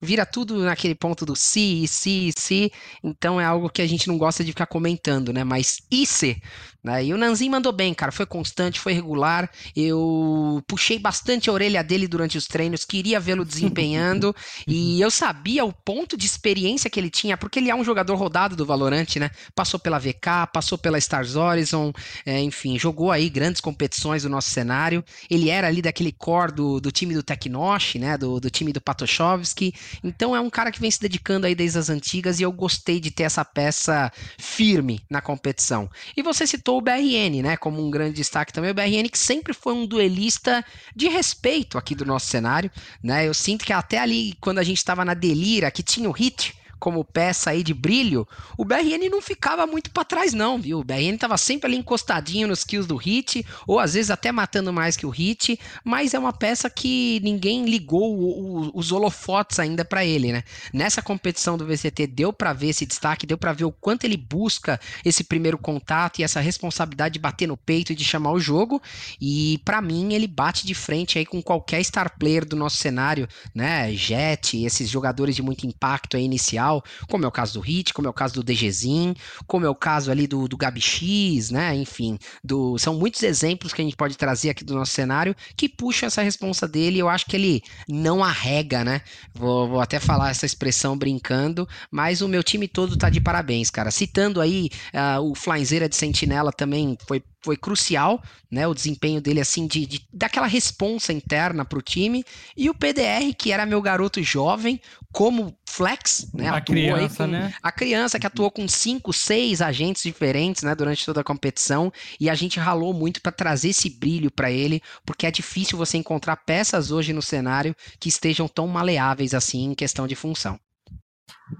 vira tudo naquele ponto do se, se, se, então é algo que a gente não gosta de ficar comentando, né? Mas e se? Né? E o Nanzin mandou bem, cara, foi constante, foi regular. Eu puxei bastante a orelha dele durante os treinos, queria vê-lo desempenhando e eu sabia o ponto de experiência que ele tinha, porque ele é um jogador rodado do Valorant, né? Passou pela VK, passou pela Stars Horizon, é, enfim, jogou aí grandes competições do nosso cenário. Ele era ali daquele core do, do time do Teknosh, né? Do, do time do Patoshovski. Então é um cara que vem se dedicando aí desde as antigas e eu gostei de ter essa peça firme na competição. E você citou o BRN, né? Como um grande destaque também. O BRN que sempre foi um duelista de respeito aqui do nosso cenário, né? Eu sinto que até ali, quando a gente estava na Delira, que tinha o Hit como peça aí de brilho, o BRN não ficava muito para trás não, viu? O BRN tava sempre ali encostadinho nos kills do Hit, ou às vezes até matando mais que o Hit, mas é uma peça que ninguém ligou o, o, os holofotes ainda para ele, né? Nessa competição do VCT deu para ver esse destaque, deu para ver o quanto ele busca esse primeiro contato e essa responsabilidade de bater no peito e de chamar o jogo, e para mim ele bate de frente aí com qualquer star player do nosso cenário, né? Jet, esses jogadores de muito impacto aí inicial, como é o caso do Hit, como é o caso do DGZin, como é o caso ali do, do Gabi X, né? Enfim, do, são muitos exemplos que a gente pode trazer aqui do nosso cenário que puxam essa responsa dele. Eu acho que ele não arrega, né? Vou, vou até falar essa expressão brincando, mas o meu time todo tá de parabéns, cara. Citando aí uh, o Flyzeira de Sentinela também foi foi crucial, né? O desempenho dele, assim, de, de daquela responsa interna para o time. E o PDR, que era meu garoto jovem, como flex, né? A criança, com, né? A criança que atuou com cinco, seis agentes diferentes, né? Durante toda a competição. E a gente ralou muito para trazer esse brilho para ele, porque é difícil você encontrar peças hoje no cenário que estejam tão maleáveis assim em questão de função.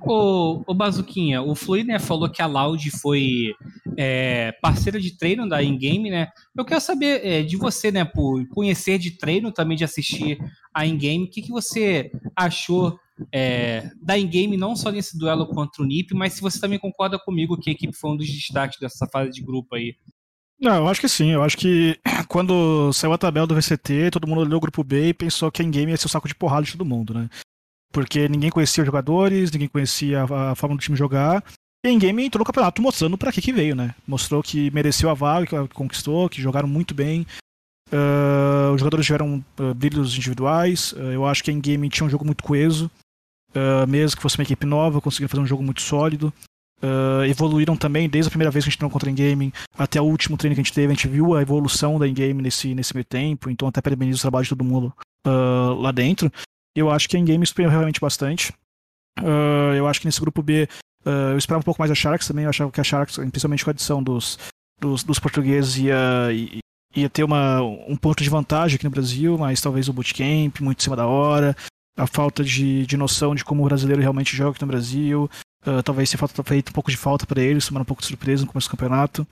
O, o Bazuquinha, o Fluid né, falou que a Loud foi é, parceira de treino da In-Game, né? Eu quero saber é, de você, né, por conhecer de treino, também de assistir a In-Game, o que, que você achou é, da In-Game, não só nesse duelo contra o NiP, mas se você também concorda comigo que a equipe foi um dos destaques dessa fase de grupo aí. Não, eu acho que sim. Eu acho que quando saiu a tabela do VCT, todo mundo olhou o grupo B e pensou que a In-Game ia ser o saco de porrada de todo mundo, né? Porque ninguém conhecia os jogadores, ninguém conhecia a, forma do time jogar. E em game entrou no campeonato mostrando para que que veio, né? Mostrou que mereceu a vaga, que conquistou, que jogaram muito bem. Uh, os jogadores tiveram uh, brilhos individuais. Uh, eu acho que em game tinha um jogo muito coeso. mesmo que fosse uma equipe nova, conseguiram fazer um jogo muito sólido. evoluíram também desde a primeira vez que a gente treinou contra a in-game até o último treino que a gente teve. A gente viu a evolução da in-game nesse, nesse meio tempo. Então, até parabenizo o trabalho de todo mundo lá dentro. Eu acho que a Game surpreendeu realmente bastante. Uh, eu acho que nesse grupo B uh, eu esperava um pouco mais a Sharks também. Eu achava que a Sharks, principalmente com a adição dos, dos, dos portugueses, ia, ia ter uma, um ponto de vantagem aqui no Brasil, mas talvez o bootcamp, muito em cima da hora, a falta de, de noção de como o brasileiro realmente joga aqui no Brasil. Uh, talvez tenha feito um pouco de falta para eles, tomando um pouco de surpresa no começo do campeonato.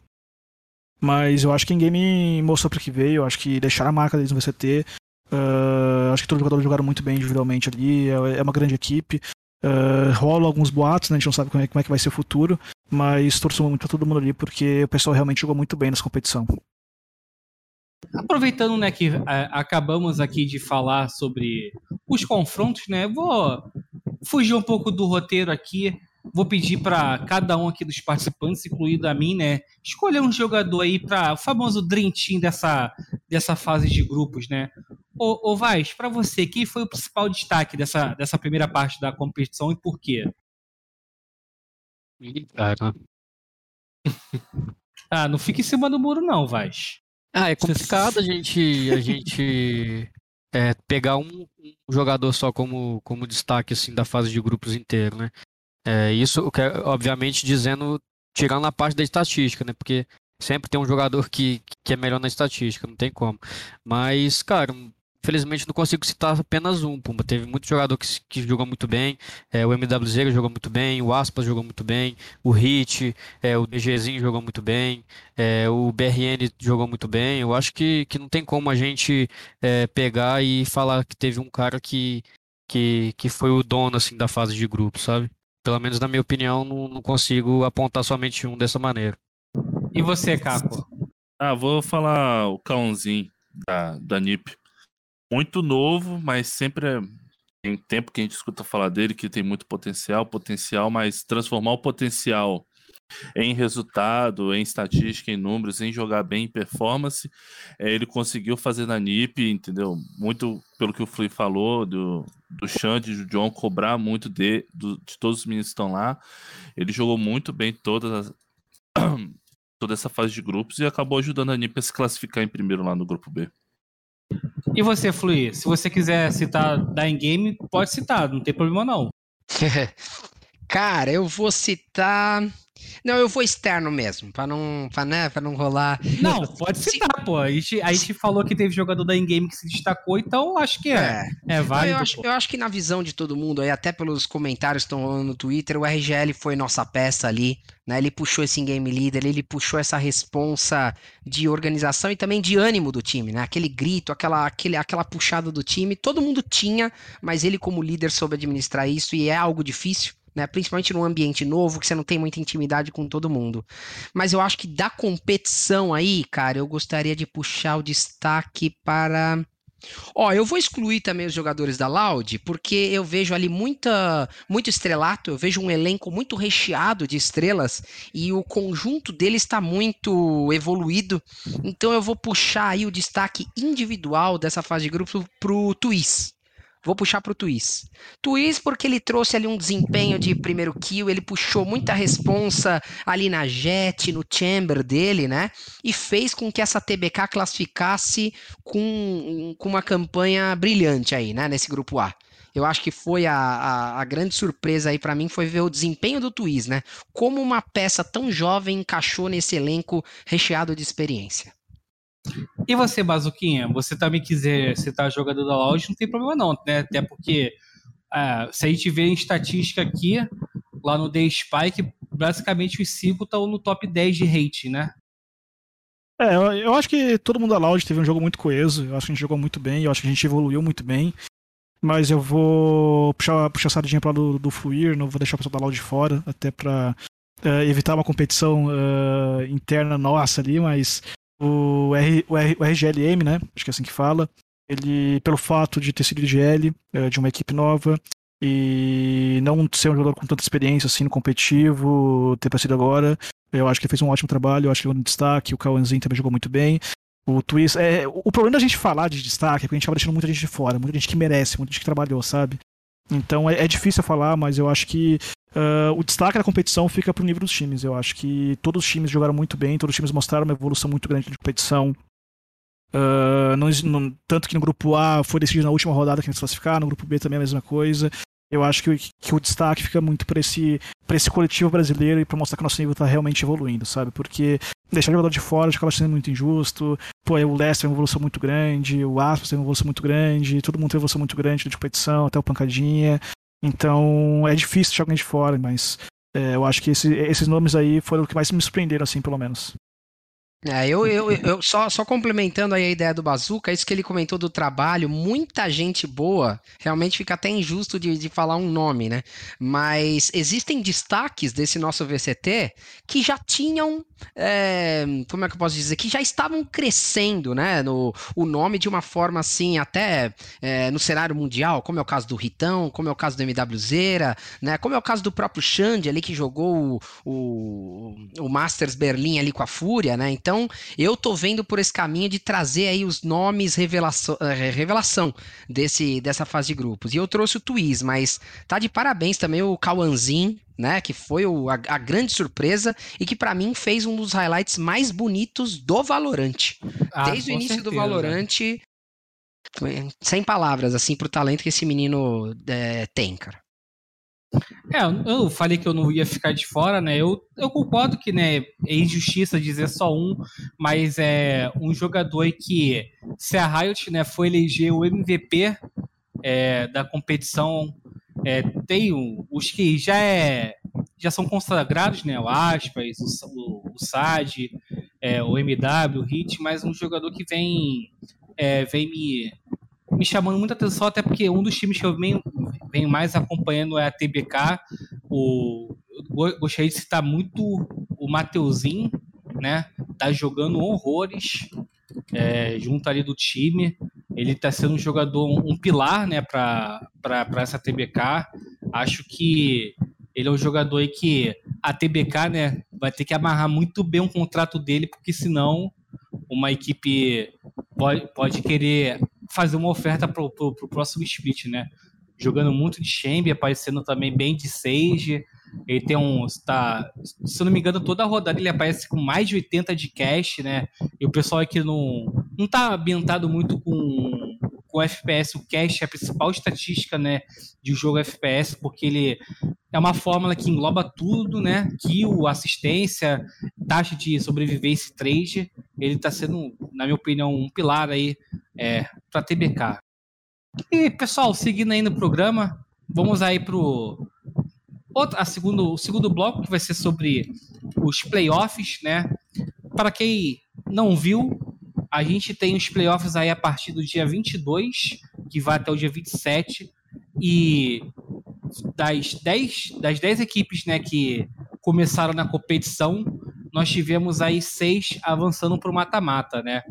Mas eu acho que a game mostrou para que veio, eu acho que deixaram a marca deles no VCT. Uh, acho que todos os jogadores jogaram muito bem individualmente ali. É, é uma grande equipe. Uh, rola alguns boatos, né? A gente não sabe como é, como é que vai ser o futuro. Mas torço muito pra todo mundo ali, porque o pessoal realmente jogou muito bem nessa competição. Aproveitando né, que é, acabamos aqui de falar sobre os confrontos, né? Vou fugir um pouco do roteiro aqui. Vou pedir para cada um aqui dos participantes, incluído a mim, né, escolher um jogador aí para o famoso Team dessa, dessa fase de grupos, né? Ô, ô Vaz, para você, quem foi o principal destaque dessa, dessa primeira parte da competição e por quê? Cara. ah, não fica em cima do muro não, Vaz. Ah, é complicado a gente, a gente é, pegar um, um, jogador só como, como destaque assim da fase de grupos inteiro, né? É, isso, que é, obviamente, dizendo, tirando a parte da estatística, né? Porque sempre tem um jogador que, que é melhor na estatística, não tem como. Mas, cara, infelizmente não consigo citar apenas um, Pumba. Teve muito jogador que, que jogou muito bem, é, o MWZ jogou muito bem, o Aspas jogou muito bem, o Hit, é, o DGzinho jogou muito bem, é, o BRN jogou muito bem. Eu acho que, que não tem como a gente é, pegar e falar que teve um cara que, que, que foi o dono assim, da fase de grupo, sabe? Pelo menos na minha opinião, não, não consigo apontar somente um dessa maneira. E você, Caco? Ah, vou falar o Cãozinho da, da NIP. Muito novo, mas sempre é... tem tempo que a gente escuta falar dele, que tem muito potencial, potencial, mas transformar o potencial em resultado, em estatística, em números, em jogar bem, em performance, é, ele conseguiu fazer na NIP, entendeu? Muito pelo que o Flui falou, do, do Xande do John cobrar muito de, do, de todos os meninos que estão lá. Ele jogou muito bem todas as, toda essa fase de grupos e acabou ajudando a NiP a se classificar em primeiro lá no grupo B. E você, Fluir, se você quiser citar da Game, pode citar, não tem problema não. Cara, eu vou citar. Não, eu vou externo mesmo, pra não, pra, né, pra não rolar. Não, pode citar, pô. A gente, a gente falou que teve jogador da in-game que se destacou, então acho que é. É, é válido. Eu acho, eu acho, que na visão de todo mundo, aí, até pelos comentários que estão rolando no Twitter, o RGL foi nossa peça ali. Né, ele puxou esse game leader, ele puxou essa responsa de organização e também de ânimo do time, né? Aquele grito, aquela, aquele, aquela puxada do time, todo mundo tinha, mas ele como líder soube administrar isso e é algo difícil né? Principalmente num ambiente novo que você não tem muita intimidade com todo mundo. Mas eu acho que da competição aí, cara, eu gostaria de puxar o destaque para Ó, eu vou excluir também os jogadores da Loud, porque eu vejo ali muita, muito estrelato, eu vejo um elenco muito recheado de estrelas e o conjunto deles está muito evoluído. Então eu vou puxar aí o destaque individual dessa fase de grupo pro Twist. Vou puxar pro Twist. Twist porque ele trouxe ali um desempenho de primeiro kill, ele puxou muita responsa ali na Jet, no chamber dele, né? E fez com que essa TBK classificasse com, com uma campanha brilhante aí, né? Nesse grupo A. Eu acho que foi a, a, a grande surpresa aí para mim foi ver o desempenho do Twist, né? Como uma peça tão jovem encaixou nesse elenco recheado de experiência. E você, Bazuquinha, você também quiser citar jogador da loja, não tem problema não, né? Até porque é, se a gente vê em estatística aqui, lá no The Spike, basicamente os cinco estão no top 10 de rating, né? É, eu, eu, acho que todo mundo da Loud teve um jogo muito coeso, eu acho que a gente jogou muito bem, eu acho que a gente evoluiu muito bem. Mas eu vou puxar, puxar a sardinha para do, do Fluir, não vou deixar o pessoal da Loud fora, até para uh, é, evitar uma competição uh, interna nossa ali, mas o, R, o, R, o RGLM, né? Acho que é assim que fala. Ele, pelo fato de ter sido IGL, é, de uma equipe nova, e não ser um jogador com tanta experiência assim no competitivo, ter aparecido agora, eu acho que ele fez um ótimo trabalho, eu acho que ele é um destaque, o Kawanzin também jogou muito bem. O Twist. É, o problema da gente falar de destaque é que a gente acaba deixando muita gente de fora, muita gente que merece, muita gente que trabalhou, sabe? Então é, é difícil falar, mas eu acho que Uh, o destaque da competição fica para o nível dos times. Eu acho que todos os times jogaram muito bem, todos os times mostraram uma evolução muito grande de competição. Uh, não, não, tanto que no grupo A foi decidido na última rodada quem se classificar, no grupo B também é a mesma coisa. Eu acho que, que o destaque fica muito para esse, esse coletivo brasileiro e para mostrar que o nosso nível está realmente evoluindo, sabe? Porque deixar o jogador de fora acaba sendo muito injusto. Pô, o Lester tem uma evolução muito grande, o Aspas tem uma evolução muito grande, todo mundo tem uma evolução muito grande de competição, até o Pancadinha. Então é difícil deixar alguém de fora, mas é, eu acho que esse, esses nomes aí foram o que mais me surpreenderam, assim, pelo menos. É, eu, eu, eu só, só complementando aí a ideia do Bazuca, isso que ele comentou do trabalho, muita gente boa, realmente fica até injusto de, de falar um nome, né? Mas existem destaques desse nosso VCT que já tinham, é, como é que eu posso dizer, que já estavam crescendo, né? No, o nome de uma forma assim, até é, no cenário mundial, como é o caso do Ritão, como é o caso do MWZera, né? Como é o caso do próprio Xande ali que jogou o, o, o Masters Berlim ali com a Fúria, né? Então, eu tô vendo por esse caminho de trazer aí os nomes revelação, eh, revelação desse, dessa fase de grupos. E eu trouxe o Twiz, mas tá de parabéns também o Kawanzin, né, que foi o, a, a, grande surpresa e que para mim fez um dos highlights mais bonitos do Valorante. Ah, Desde o início certeza. do Valorante, sem palavras assim pro talento que esse menino é, tem, cara. É, eu falei que eu não ia ficar de fora, né? Eu, eu concordo que né, é injustiça dizer só um, mas é um jogador que, se a Riot né, for eleger o MVP é, da competição, é, tem um, os que já, é, já são consagrados, né? O Aspas, o, o, o SAD, é, o MW, o Hit, mas um jogador que vem, é, vem me, me chamando muita atenção, até porque um dos times que eu venho venho mais acompanhando é a TBK. O, gostaria de citar muito o Mateuzinho, né? Tá jogando horrores é, junto ali do time. Ele está sendo um jogador, um pilar, né, para essa TBK. Acho que ele é um jogador aí que a TBK, né, vai ter que amarrar muito bem um contrato dele, porque senão uma equipe pode, pode querer fazer uma oferta para o próximo split, né? jogando muito de Chamber, aparecendo também bem de Sage. Ele tem um. Tá, se eu não me engano, toda a rodada ele aparece com mais de 80 de cash, né? E o pessoal aqui não, não tá ambientado muito com, com FPS. O cash é a principal estatística, né? De um jogo FPS, porque ele é uma fórmula que engloba tudo, né? Kill, assistência, taxa de sobrevivência e trade. Ele está sendo, na minha opinião, um pilar aí é, para TBK. E pessoal, seguindo aí no programa, vamos aí pro outro, a segundo, o segundo bloco que vai ser sobre os playoffs, né? Para quem não viu, a gente tem os playoffs aí a partir do dia 22, que vai até o dia 27, e das 10, das 10 equipes né, que começaram na competição, nós tivemos aí seis avançando para o mata-mata, né?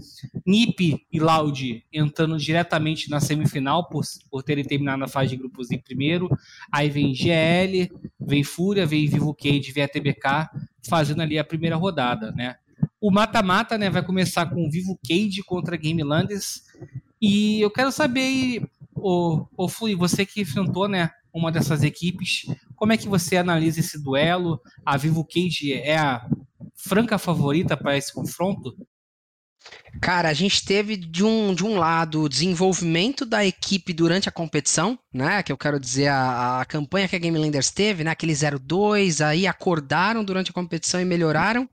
NIP e Loud entrando diretamente na semifinal por, por terem terminado a fase de grupos em primeiro. Aí vem GL, vem Fúria, vem Vivo Cage, vem a TBK fazendo ali a primeira rodada, né? O mata-mata, né, vai começar com Vivo Cage contra Game Landes. E eu quero saber, o, o Flui, você que enfrentou, né, uma dessas equipes. Como é que você analisa esse duelo? A Vivo Cage é a franca favorita para esse confronto? Cara, a gente teve de um, de um lado o desenvolvimento da equipe durante a competição, né? Que eu quero dizer, a, a campanha que a Game Landers teve, né? Aquele 0-2, aí acordaram durante a competição e melhoraram.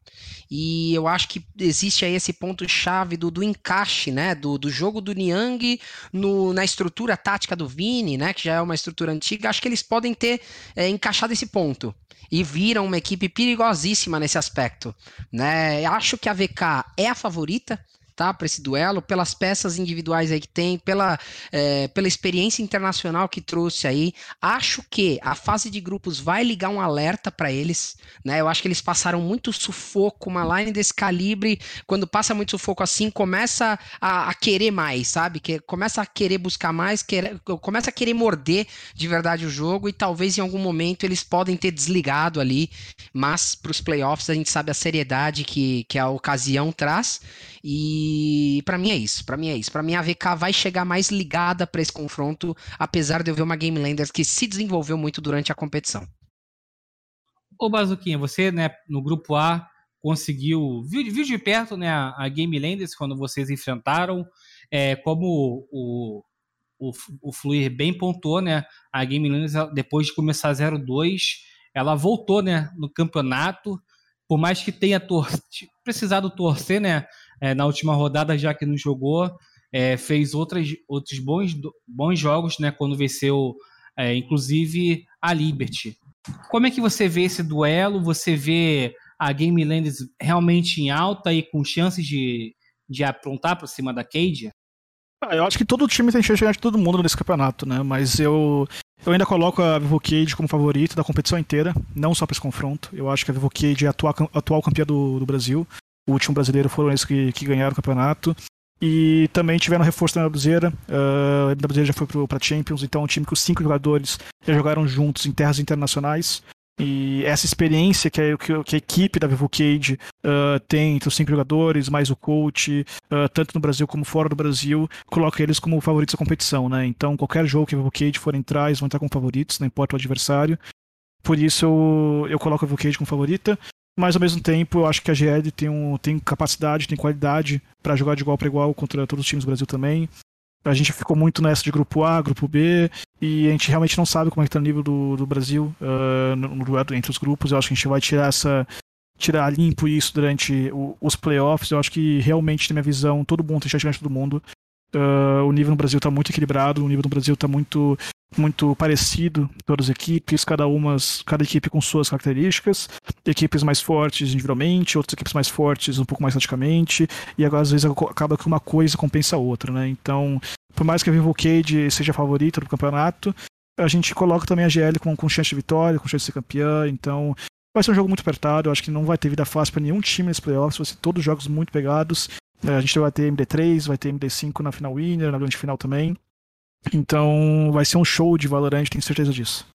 E eu acho que existe aí esse ponto-chave do, do encaixe, né? Do, do jogo do Niang no, na estrutura tática do Vini, né? Que já é uma estrutura antiga. Acho que eles podem ter é, encaixado esse ponto e viram uma equipe perigosíssima nesse aspecto. Né? Acho que a VK é a favorita, tá? Para esse duelo, pelas peças individuais aí que tem, pela, é, pela experiência internacional que trouxe aí. Acho que a fase de grupos vai ligar um alerta para eles, né? Eu acho que eles passaram muito sufoco, uma line desse calibre, quando passa muito sufoco assim, começa a, a querer mais, sabe? Que começa a querer buscar mais, querer, começa a querer morder de verdade o jogo e talvez em algum momento eles podem ter desligado ali, mas para os playoffs a gente sabe a seriedade que, que a ocasião traz e para mim é isso, para mim é isso. Para mim a VK vai chegar mais ligada para esse confronto, apesar de eu ver uma Game Landers que se desenvolveu muito durante a competição. Ô Bazuquinha, você, né, no grupo A conseguiu viu, viu de perto, né, a Game Landers quando vocês enfrentaram, é, como o, o, o Fluir bem pontuou, né, a Game Landers depois de começar 0-2, ela voltou, né, no campeonato, por mais que tenha tor precisado torcer, né, é, na última rodada, já que não jogou, é, fez outras, outros bons, bons jogos, né, quando venceu, é, inclusive, a Liberty. Como é que você vê esse duelo? Você vê a Game Lands realmente em alta e com chances de, de aprontar por cima da Cade? Ah, eu acho que todo time tem chance de ganhar de todo mundo nesse campeonato, né? Mas eu, eu ainda coloco a Vivo Cage como favorito da competição inteira, não só para esse confronto. Eu acho que a Vivo Cage é a atual, atual campeã do, do Brasil o último brasileiro foram eles que, que ganharam o campeonato. E também tiveram reforço da Brasileira. Uh, a Brasileira já foi para Champions, então é um time que os cinco jogadores já jogaram juntos em terras internacionais. E essa experiência que a, que a equipe da Vivo uh, tem entre os cinco jogadores, mais o coach, uh, tanto no Brasil como fora do Brasil, coloca eles como favoritos da competição, né? Então, qualquer jogo que a Vivo for entrar, eles vão entrar como favoritos, não importa o adversário. Por isso, eu, eu coloco a Vivo como favorita mas ao mesmo tempo eu acho que a GL tem, um, tem capacidade, tem qualidade para jogar de igual para igual contra todos os times do Brasil também. A gente ficou muito nessa de grupo A, grupo B, e a gente realmente não sabe como é que tá o nível do, do Brasil uh, no duelo entre os grupos. Eu acho que a gente vai tirar essa. tirar limpo isso durante o, os playoffs. Eu acho que realmente, na minha visão, todo mundo tem chance de todo mundo. Uh, o nível no Brasil está muito equilibrado, o nível no Brasil está muito muito parecido todas as equipes, cada uma, cada equipe com suas características, equipes mais fortes individualmente, outras equipes mais fortes um pouco mais taticamente, e agora às vezes acaba que uma coisa compensa a outra, né? Então, por mais que a Vivo Cade seja a favorita do campeonato, a gente coloca também a GL com, com chance de vitória, com chance de ser campeã, então vai ser um jogo muito apertado, eu acho que não vai ter vida fácil para nenhum time nesse playoffs, vai ser todos jogos muito pegados. A gente vai ter MD3, vai ter MD5 na final winner, na grande final também. Então vai ser um show de Valorant, tenho certeza disso.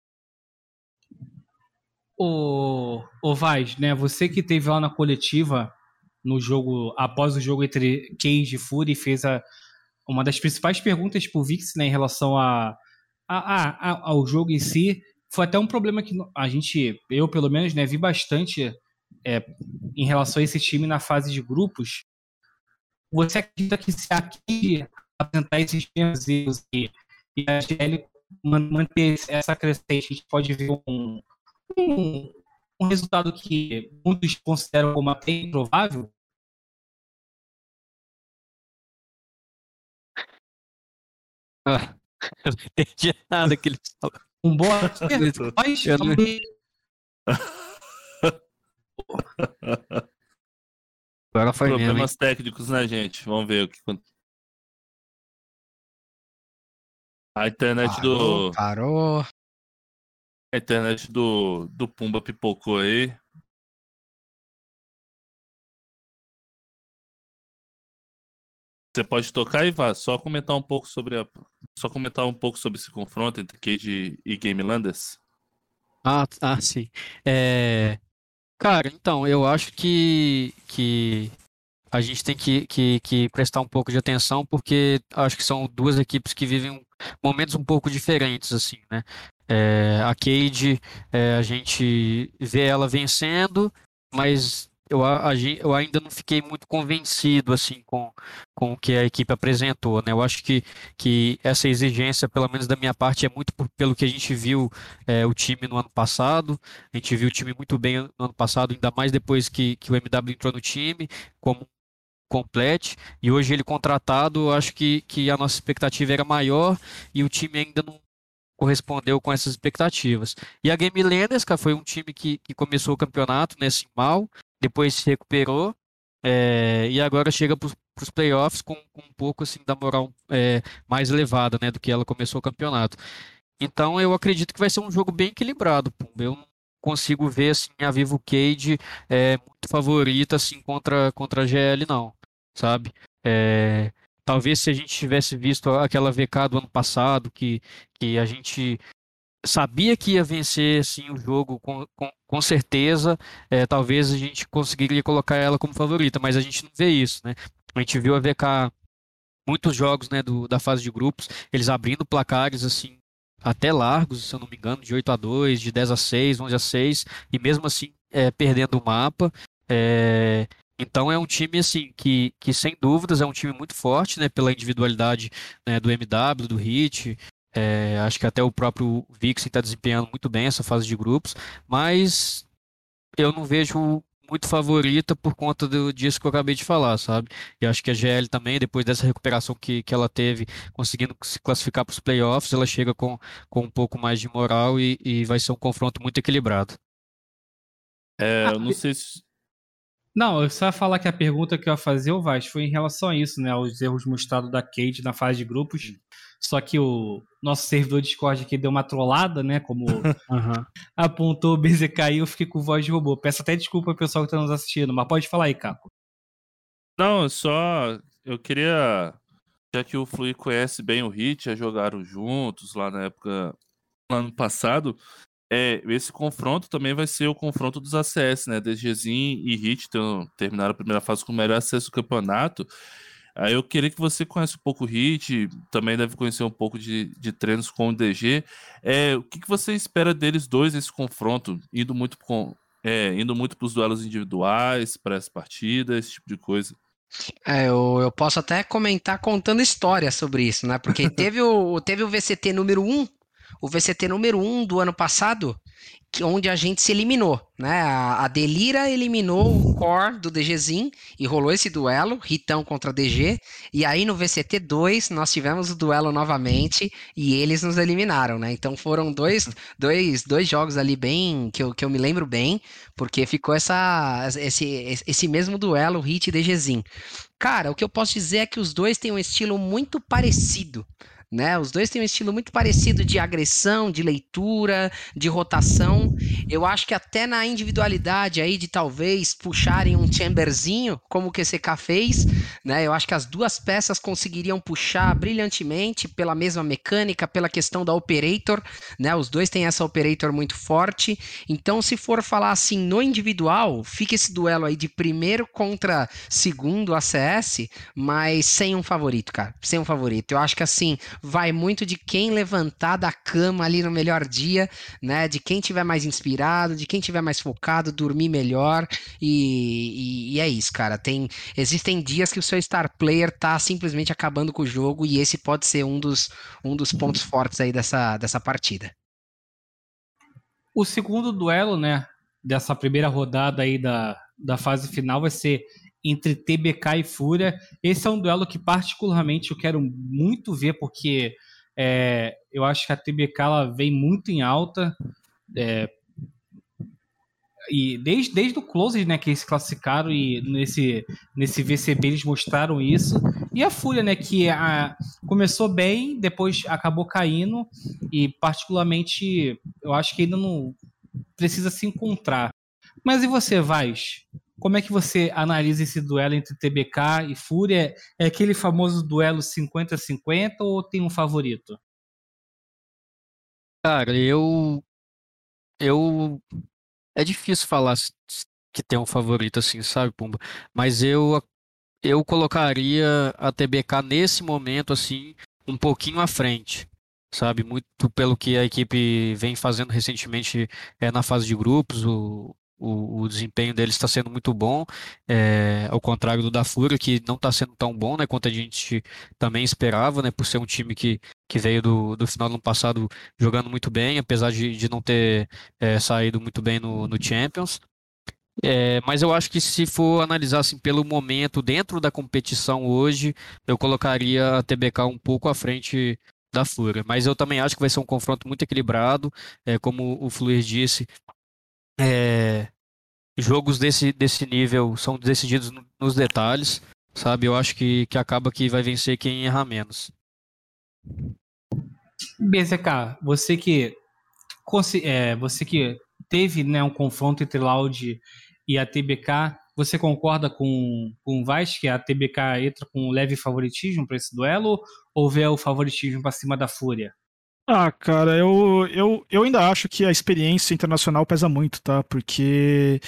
O, o Vaz, né? Você que teve lá na coletiva no jogo, após o jogo entre Cage e Fury, fez a, uma das principais perguntas pro Vix, né, em relação a, a, a, ao jogo em si. foi até um problema que a gente, eu pelo menos, né, vi bastante é, em relação a esse time na fase de grupos. Você acredita que se aqui apresentar esses erros e, e a GL manter essa crescente, a gente pode ver um, um, um resultado que muitos consideram como até improvável? Ah, eu não entendi nada que eles falaram. Um bom nós não- Agora foi mesmo. hein? Problemas técnicos, né, gente? Vamos ver o que acontece. A internet Parou, do. parou. A internet do, do Pumba pipocou aí. Você pode tocar e vá, só comentar um pouco sobre a, só comentar um pouco sobre esse confronto entre Cage e Game Landers. Ah, ah, sim. É, Cara, então, eu acho que, que a gente tem que, que, que prestar um pouco de atenção, porque acho que são duas equipes que vivem momentos um pouco diferentes, assim, né? É, a Cade, é, a gente vê ela vencendo, mas eu, eu ainda não fiquei muito convencido, assim, com, com o que a equipe apresentou, né? Eu acho que, que essa exigência, pelo menos da minha parte, é muito por- pelo que a gente viu é, o time no ano passado. A gente viu o time muito bem no ano passado, ainda mais depois que, que o MW entrou no time, como complete. E hoje ele contratado, acho que, que a nossa expectativa era maior e o time ainda não correspondeu com essas expectativas. E a Game Landers, cara, foi um time que, que começou o campeonato né, assim, mal, depois se recuperou. é, e agora chega para os playoffs com, com um pouco assim da moral é, mais elevada né, do que ela começou o campeonato. Então eu acredito que vai ser um jogo bem equilibrado. Eu não consigo ver assim, a Vivo Cage é, muito favorita assim, contra, contra a GL, não. Sabe? É, talvez se a gente tivesse visto aquela VK do ano passado, que, que a gente sabia que ia vencer assim, o jogo com, com, com certeza, é, talvez a gente conseguiria colocar ela como favorita, mas a gente não vê isso, né? A gente viu a VK muitos jogos né, do, da fase de grupos, eles abrindo placares assim até largos, se eu não me engano, de 8 a 2, de 10 a 6, 11 a 6, e mesmo assim é, perdendo o mapa. É, então é um time assim que, que sem dúvidas é um time muito forte, né, pela individualidade né, do MW, do Hit. É, acho que até o próprio Vixen está desempenhando muito bem essa fase de grupos, mas eu não vejo muito favorita por conta do, disso que eu acabei de falar, sabe? E acho que a GL também, depois dessa recuperação que, que ela teve, conseguindo se classificar para os playoffs, ela chega com, com um pouco mais de moral e, e vai ser um confronto muito equilibrado. É, Ah, eu não sei se. Não, eu só ia falar que a pergunta que eu ia fazer, o Vaz, foi em relação a isso, né? Aos erros mostrados da Kate na fase de grupos. Só que o nosso servidor Discord aqui deu uma trollada, né? Como Aham. apontou o BZK e eu fiquei com voz de robô. Peço até desculpa ao pessoal que tá nos assistindo, mas pode falar aí, Caco. Não, eu só. Eu queria. Já que o Flui conhece bem o Hit, já jogaram juntos lá na época. Lá no passado. É, esse confronto também vai ser o confronto dos ACS, né? DGZin e Hit ter- terminaram a primeira fase com o melhor acesso do campeonato. Aí eu queria que você conhece um pouco o Hit, também deve conhecer um pouco de, de treinos com o DG. É, o que, que você espera deles dois nesse confronto? Indo muito com, é, indo muito para os duelos individuais, para as partidas, esse tipo de coisa. É, eu, eu posso até comentar contando história sobre isso, né? Porque teve o, teve o VCT número 1, o VCT número 1 do ano passado, que, onde a gente se eliminou, né? A, a Delira eliminou o core do DGZin e rolou esse duelo, Ritão contra DG. E aí no VCT 2 nós tivemos o duelo novamente e eles nos eliminaram, né? Então foram dois, dois, dois jogos ali bem que eu, que eu me lembro bem, porque ficou essa, esse, esse mesmo duelo, Hit e DGZin. Cara, o que eu posso dizer é que os dois têm um estilo muito parecido. Né? Os dois têm um estilo muito parecido de agressão, de leitura, de rotação. Eu acho que até na individualidade aí de talvez puxarem um chamberzinho, como o QCK fez, né? Eu acho que as duas peças conseguiriam puxar brilhantemente pela mesma mecânica, pela questão da operator, né? Os dois têm essa operator muito forte. Então, se for falar assim no individual, fica esse duelo aí de primeiro contra segundo ACS, mas sem um favorito, cara. Sem um favorito. Eu acho que assim, vai muito de quem levantar da cama ali no melhor dia, né? De quem tiver mais inspirado, de quem tiver mais focado, dormir melhor. E, e, e é isso, cara. Tem, existem dias que o seu star player tá simplesmente acabando com o jogo, e esse pode ser um dos, um dos pontos fortes aí dessa, dessa partida. O segundo duelo, né, dessa primeira rodada aí da, da fase final vai ser entre TBK e Fúria. Esse é um duelo que particularmente eu quero muito ver, porque é, eu acho que a TBK ela vem muito em alta. É, e desde, desde o close, né, que eles classificaram e nesse, nesse VCB eles mostraram isso. E a Fúria, né, que a, começou bem, depois acabou caindo e particularmente eu acho que ainda não precisa se encontrar. Mas e você, Vaz? Como é que você analisa esse duelo entre TBK e Fúria? É aquele famoso duelo 50-50 ou tem um favorito? Cara, eu. Eu. É difícil falar que tem um favorito assim, sabe, Pumba? Mas eu. Eu colocaria a TBK nesse momento, assim, um pouquinho à frente sabe? Muito pelo que a equipe vem fazendo recentemente é, na fase de grupos, o, o, o desempenho deles está sendo muito bom, é, ao contrário do da Fúria, que não está sendo tão bom, né, quanto a gente também esperava, né, por ser um time que, que veio do, do final do ano passado jogando muito bem, apesar de, de não ter é, saído muito bem no, no Champions. É, mas eu acho que se for analisar assim, pelo momento dentro da competição hoje, eu colocaria a TBK um pouco à frente da Fúria. Mas eu também acho que vai ser um confronto muito equilibrado. É, como o Fluir disse, é, jogos desse, desse nível são decididos nos detalhes, sabe? Eu acho que, que acaba que vai vencer quem errar menos. BZK, você que é, você que teve né, um confronto entre Loud e a TBK, você concorda com, com o Vaz que a TBK entra com um leve favoritismo para esse duelo ou vê o favoritismo para cima da Fúria? Ah, cara, eu, eu, eu ainda acho que a experiência internacional pesa muito, tá? Porque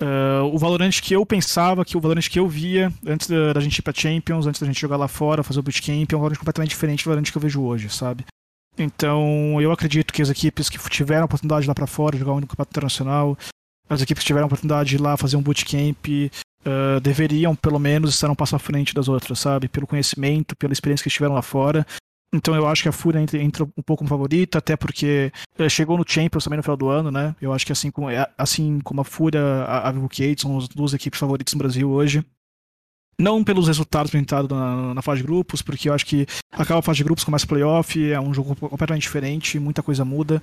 uh, o Valorant que eu pensava, que o Valorant que eu via antes da, da, gente ir pra Champions, antes da gente jogar lá fora, fazer o bootcamp, é um Valorant completamente diferente do Valorant que eu vejo hoje, sabe? Então, eu acredito que as equipes que tiveram a oportunidade lá pra fora, jogar um campeonato internacional, as equipes que tiveram a oportunidade de ir lá fazer um bootcamp, uh, deveriam, pelo menos, estar um passo à frente das outras, sabe? Pelo conhecimento, pela experiência que estiveram lá fora. Então eu acho que a Fúria entra, entra um pouco como favorita, até porque eh, chegou no Champions também no final do ano, né? Eu acho que assim como, é, assim como a Fúria, a, a Vivo são as duas equipes favoritas no Brasil hoje. Não pelos resultados apresentados na, na, fase de grupos, porque eu acho que acaba a fase de grupos, começa playoff, é um jogo completamente diferente, muita coisa muda.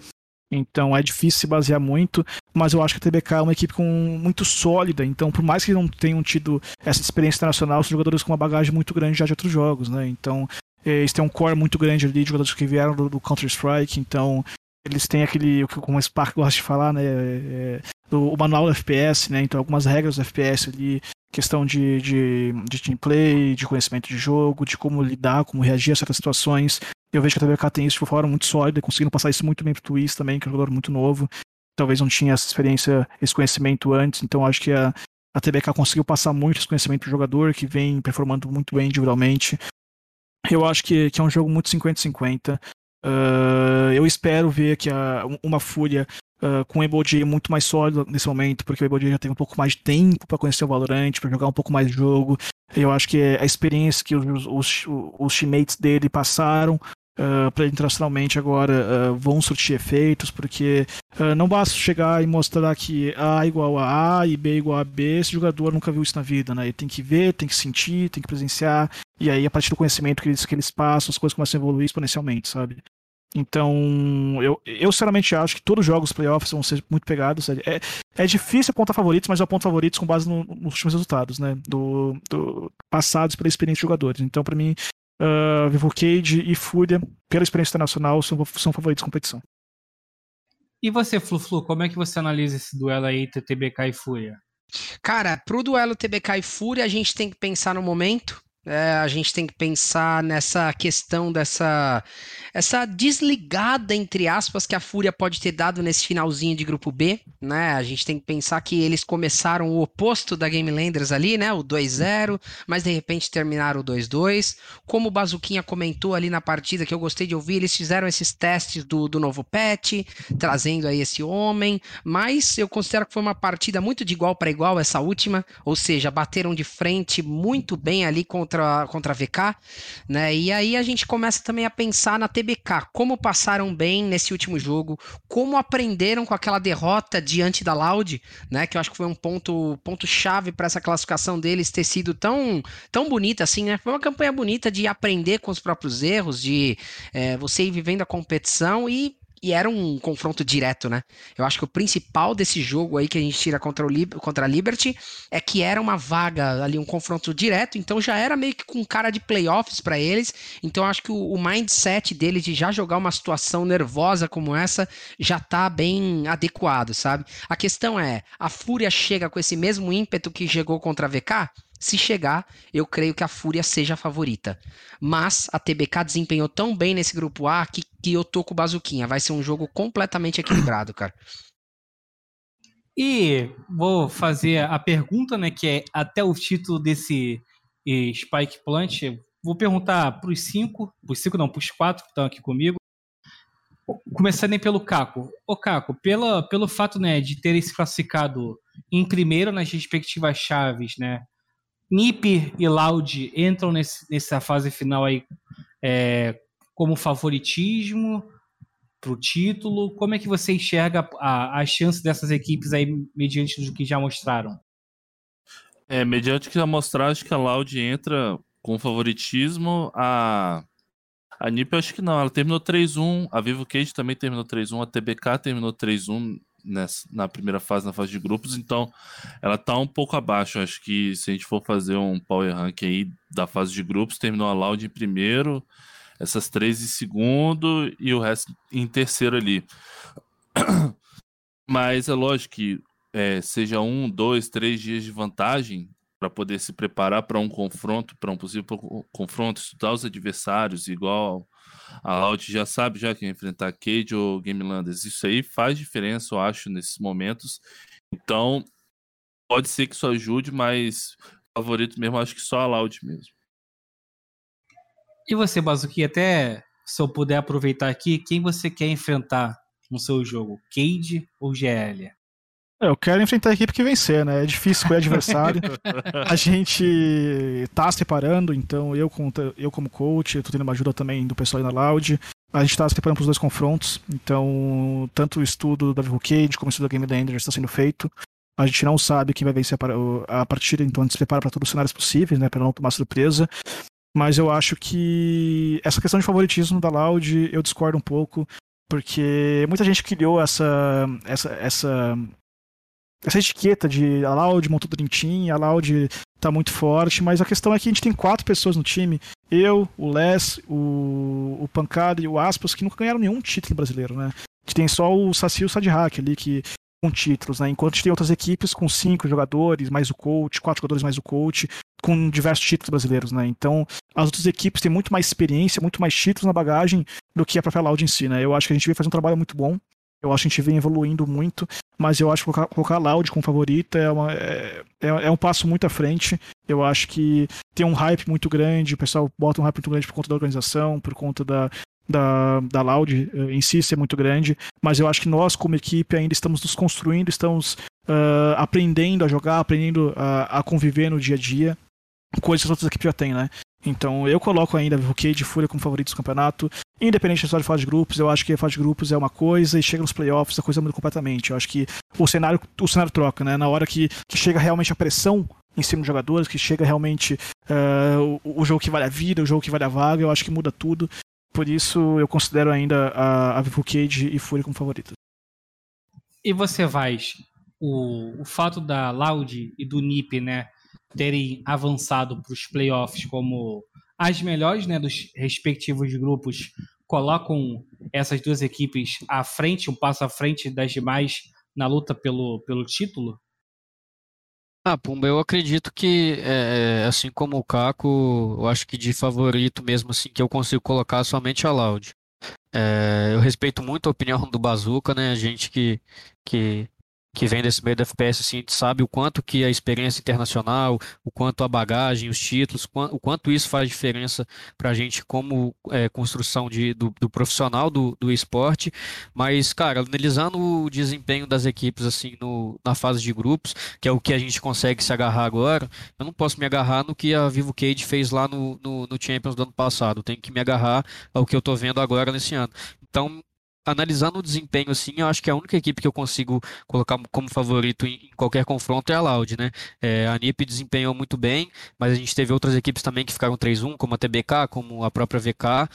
Então é difícil se basear muito, mas eu acho que a TBK é uma equipe com, muito sólida. Então, por mais que não tenham tido essa experiência internacional, são jogadores com uma bagagem muito grande já de outros jogos, né? Então, eles têm um core muito grande ali de jogadores que vieram do, do Counter-Strike, então eles têm aquele, como o Spark gosta de falar, né? É, do, o manual do FPS, né? Então algumas regras do FPS ali, questão de, de, de team play, de conhecimento de jogo, de como lidar, como reagir a certas situações. Eu vejo que a TBK tem isso de uma forma muito sólida, conseguindo passar isso muito bem pro Twist também, que é um jogador muito novo. Talvez não tinha essa experiência, esse conhecimento antes, então acho que a, a TBK conseguiu passar muito esse conhecimento pro jogador, que vem performando muito bem individualmente. Eu acho que, que é um jogo muito 50-50. Uh, eu espero ver que a, uma Fúria uh, com o Eboji muito mais sólido nesse momento, porque o Eboji já tem um pouco mais de tempo para conhecer o Valorant, para jogar um pouco mais de jogo. Eu acho que a experiência que os, os, os teammates dele passaram uh, para internacionalmente agora uh, vão surtir efeitos, porque uh, não basta chegar e mostrar que A igual a A e B igual a B, esse jogador nunca viu isso na vida, né? Ele tem que ver, tem que sentir, tem que presenciar, e aí a partir do conhecimento que eles, que eles passam, as coisas começam a evoluir exponencialmente, sabe? Então, eu, eu sinceramente acho que todos os jogos playoffs vão ser muito pegados. É, é difícil apontar favoritos, mas eu aponto favoritos com base no, nos últimos resultados, né? Do, do passados pela experiência de jogadores. Então, para mim, uh, Vivo Cage e Fúria, pela experiência internacional, são, são favoritos de competição. E você, Flu-Flu, como é que você analisa esse duelo aí entre TBK e Fúria? Cara, pro duelo TBK e Fúria, a gente tem que pensar no momento, É, a gente tem que pensar nessa questão dessa essa desligada entre aspas que a Fúria pode ter dado nesse finalzinho de grupo B, né? A gente tem que pensar que eles começaram o oposto da Game Landers ali, né? O 2-0, mas de repente terminaram o 2-2. Como o Bazuquinha comentou ali na partida que eu gostei de ouvir, eles fizeram esses testes do, do novo patch, trazendo aí esse homem, mas eu considero que foi uma partida muito de igual para igual essa última, ou seja, bateram de frente muito bem ali contra contra a VK, né? E aí a gente começa também a pensar na TBK, como passaram bem nesse último jogo, como aprenderam com aquela derrota diante da Loud, né? Que eu acho que foi um ponto, ponto chave para essa classificação deles ter sido tão, tão bonita assim, né? Foi uma campanha bonita de aprender com os próprios erros, de é, você ir vivendo a competição e e era um confronto direto, né? Eu acho que o principal desse jogo aí que a gente tira contra, o Lib contra a Liberty é que era uma vaga ali, um confronto direto, então já era meio que com cara de playoffs para eles. Então acho que o, o, mindset deles de já jogar uma situação nervosa como essa já tá bem adequado, sabe? A questão é, a Fúria chega com esse mesmo ímpeto que chegou contra a VK? Se chegar, eu creio que a Fúria seja a favorita. Mas a TBK desempenhou tão bem nesse grupo A que, que eu tô com o Bazuquinha. Vai ser um jogo completamente equilibrado, cara. E vou fazer a pergunta, né, que é até o título desse Spike Plant. Vou perguntar para os cinco, para os cinco não, para os quatro que estão aqui comigo. Começando pelo Caco. Ô Caco, pela, pelo fato né, de terem se classificado em primeiro nas respectivas chaves, né, Nip e Loud entram nesse, nessa fase final aí é, como favoritismo para o título. Como é que você enxerga a, a chance dessas equipes aí mediante do que já mostraram? É, mediante o que já mostraram, acho que a Loud entra com favoritismo. A, a NiP acho que não, ela terminou 3-1. A Vivo Cage também terminou 3-1. A TBK terminou 3-1 nessa, na primeira fase, na fase de grupos, então ela tá um pouco abaixo. Acho que se a gente for fazer um power rank aí da fase de grupos, terminou a Loud em primeiro, essas três em segundo e o resto em terceiro ali. Mas é lógico que é, seja um, dois, três dias de vantagem para poder se preparar para um confronto, para um possível confronto, estudar os adversários, igual a Loud já sabe já que enfrentar Cade ou Game Landers. Isso aí faz diferença, eu acho, nesses momentos. Então, pode ser que isso ajude, mas favorito mesmo, acho que só a Loud mesmo. E você, Bazuki, até se eu puder aproveitar aqui, quem você quer enfrentar no seu jogo? Cade ou GL? Eu quero enfrentar a equipe que vencer, né? É difícil com o adversário. a gente tá se preparando, então eu, eu como coach, eu tô tendo uma ajuda também do pessoal aí na Loud. A gente tá se preparando para os dois confrontos, então tanto o estudo da Vivo Cage como o estudo da Game Enders está sendo feito. A gente não sabe quem vai vencer a partida, então a gente se prepara para todos os cenários possíveis, né? Para não tomar surpresa. Mas eu acho que essa questão de favoritismo da Loud eu discordo um pouco, porque muita gente criou essa, essa, essa essa etiqueta de a Loud montou Dream a Loud tá muito forte, mas a questão é que a gente tem quatro pessoas no time, eu, o Les, o, o Pancada e o Aspas, que nunca ganharam nenhum título brasileiro, né? A gente tem só o Saci e o Sadhack ali, que com títulos, né? Enquanto tem outras equipes com cinco jogadores, mais o coach, quatro jogadores mais o coach, com diversos títulos brasileiros, né? Então, as outras equipes têm muito mais experiência, muito mais títulos na bagagem do que a própria Loud em si, né? Eu acho que a gente veio fazer um trabalho muito bom. Eu acho que a gente vem evoluindo muito, mas eu acho que colocar, colocar a Loud como favorita é, uma, é, é, é, um passo muito à frente. Eu acho que tem um hype muito grande, o pessoal bota um hype muito grande por conta da organização, por conta da, da, da Loud eh, em si ser muito grande, mas eu acho que nós, como equipe, ainda estamos nos construindo, estamos uh, aprendendo a jogar, aprendendo a, a conviver no dia a dia, coisas que as outras equipes já têm, né? Então eu coloco ainda o Cade e Fúria como favoritos do campeonato. Independente da de fase de grupos, eu acho que a fase de grupos é uma coisa e chega nos playoffs a coisa muda completamente. Eu acho que o cenário, o cenário troca, né? Na hora que, que chega realmente a pressão em cima dos jogadores, que chega realmente uh, o, o, jogo que vale a vida, o jogo que vale a vaga, eu acho que muda tudo. Por isso eu considero ainda a, a Vivo Cage e Fúria como favoritos. E você vai, o, o fato da Loud e do NiP, né? terem avançado para os playoffs como as melhores né, dos respectivos grupos colocam essas duas equipes à frente, um passo à frente das demais na luta pelo, pelo título? Ah, Pumba, eu acredito que, é, é, assim como o Caco, eu acho que de favorito mesmo, assim, que eu consigo colocar somente a Loud. É, eu respeito muito a opinião do Bazooka, né? A gente que, que que vem desse meio do FPS, assim, a gente sabe o quanto que a experiência internacional, o quanto a bagagem, os títulos, o quanto isso faz diferença para a gente como é, construção de, do, do, profissional do, do esporte. Mas, cara, analisando o desempenho das equipes, assim, no, na fase de grupos, que é o que a gente consegue se agarrar agora, eu não posso me agarrar no que a Vivo Cage fez lá no, no, no Champions do ano passado. Eu tenho que me agarrar ao que eu estou vendo agora nesse ano. Então, analisando o desempenho, assim, eu acho que a única equipe que eu consigo colocar como favorito em, qualquer confronto é a Loud, né? É, a NiP desempenhou muito bem, mas a gente teve outras equipes também que ficaram 3-1, como a TBK, como a própria VK.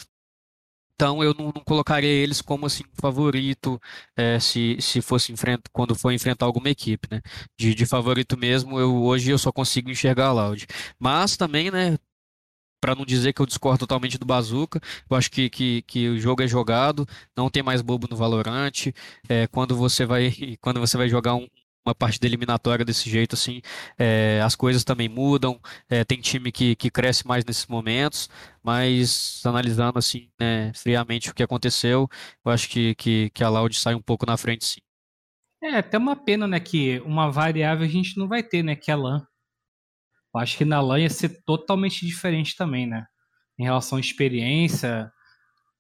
Então eu não, não colocaria eles como assim favorito é, se, se fosse enfrenta, quando for enfrentar alguma equipe, né? De, de favorito mesmo, eu hoje eu só consigo enxergar a Loud. Mas também, né? Para não dizer que eu discordo totalmente do Bazooka. Eu acho que, que, que o jogo é jogado, não tem mais bobo no Valorant. É, quando você vai quando você vai jogar um, uma partida eliminatória desse jeito, assim, é, as coisas também mudam. É, tem time que, que cresce mais nesses momentos, mas analisando assim né, friamente o que aconteceu, eu acho que, que, que a Loud sai um pouco na frente, sim. É, até uma pena, né, que uma variável a gente não vai ter, né, que é a LAN. Eu acho que na LAN ia ser totalmente diferente também, né? Em relação à experiência,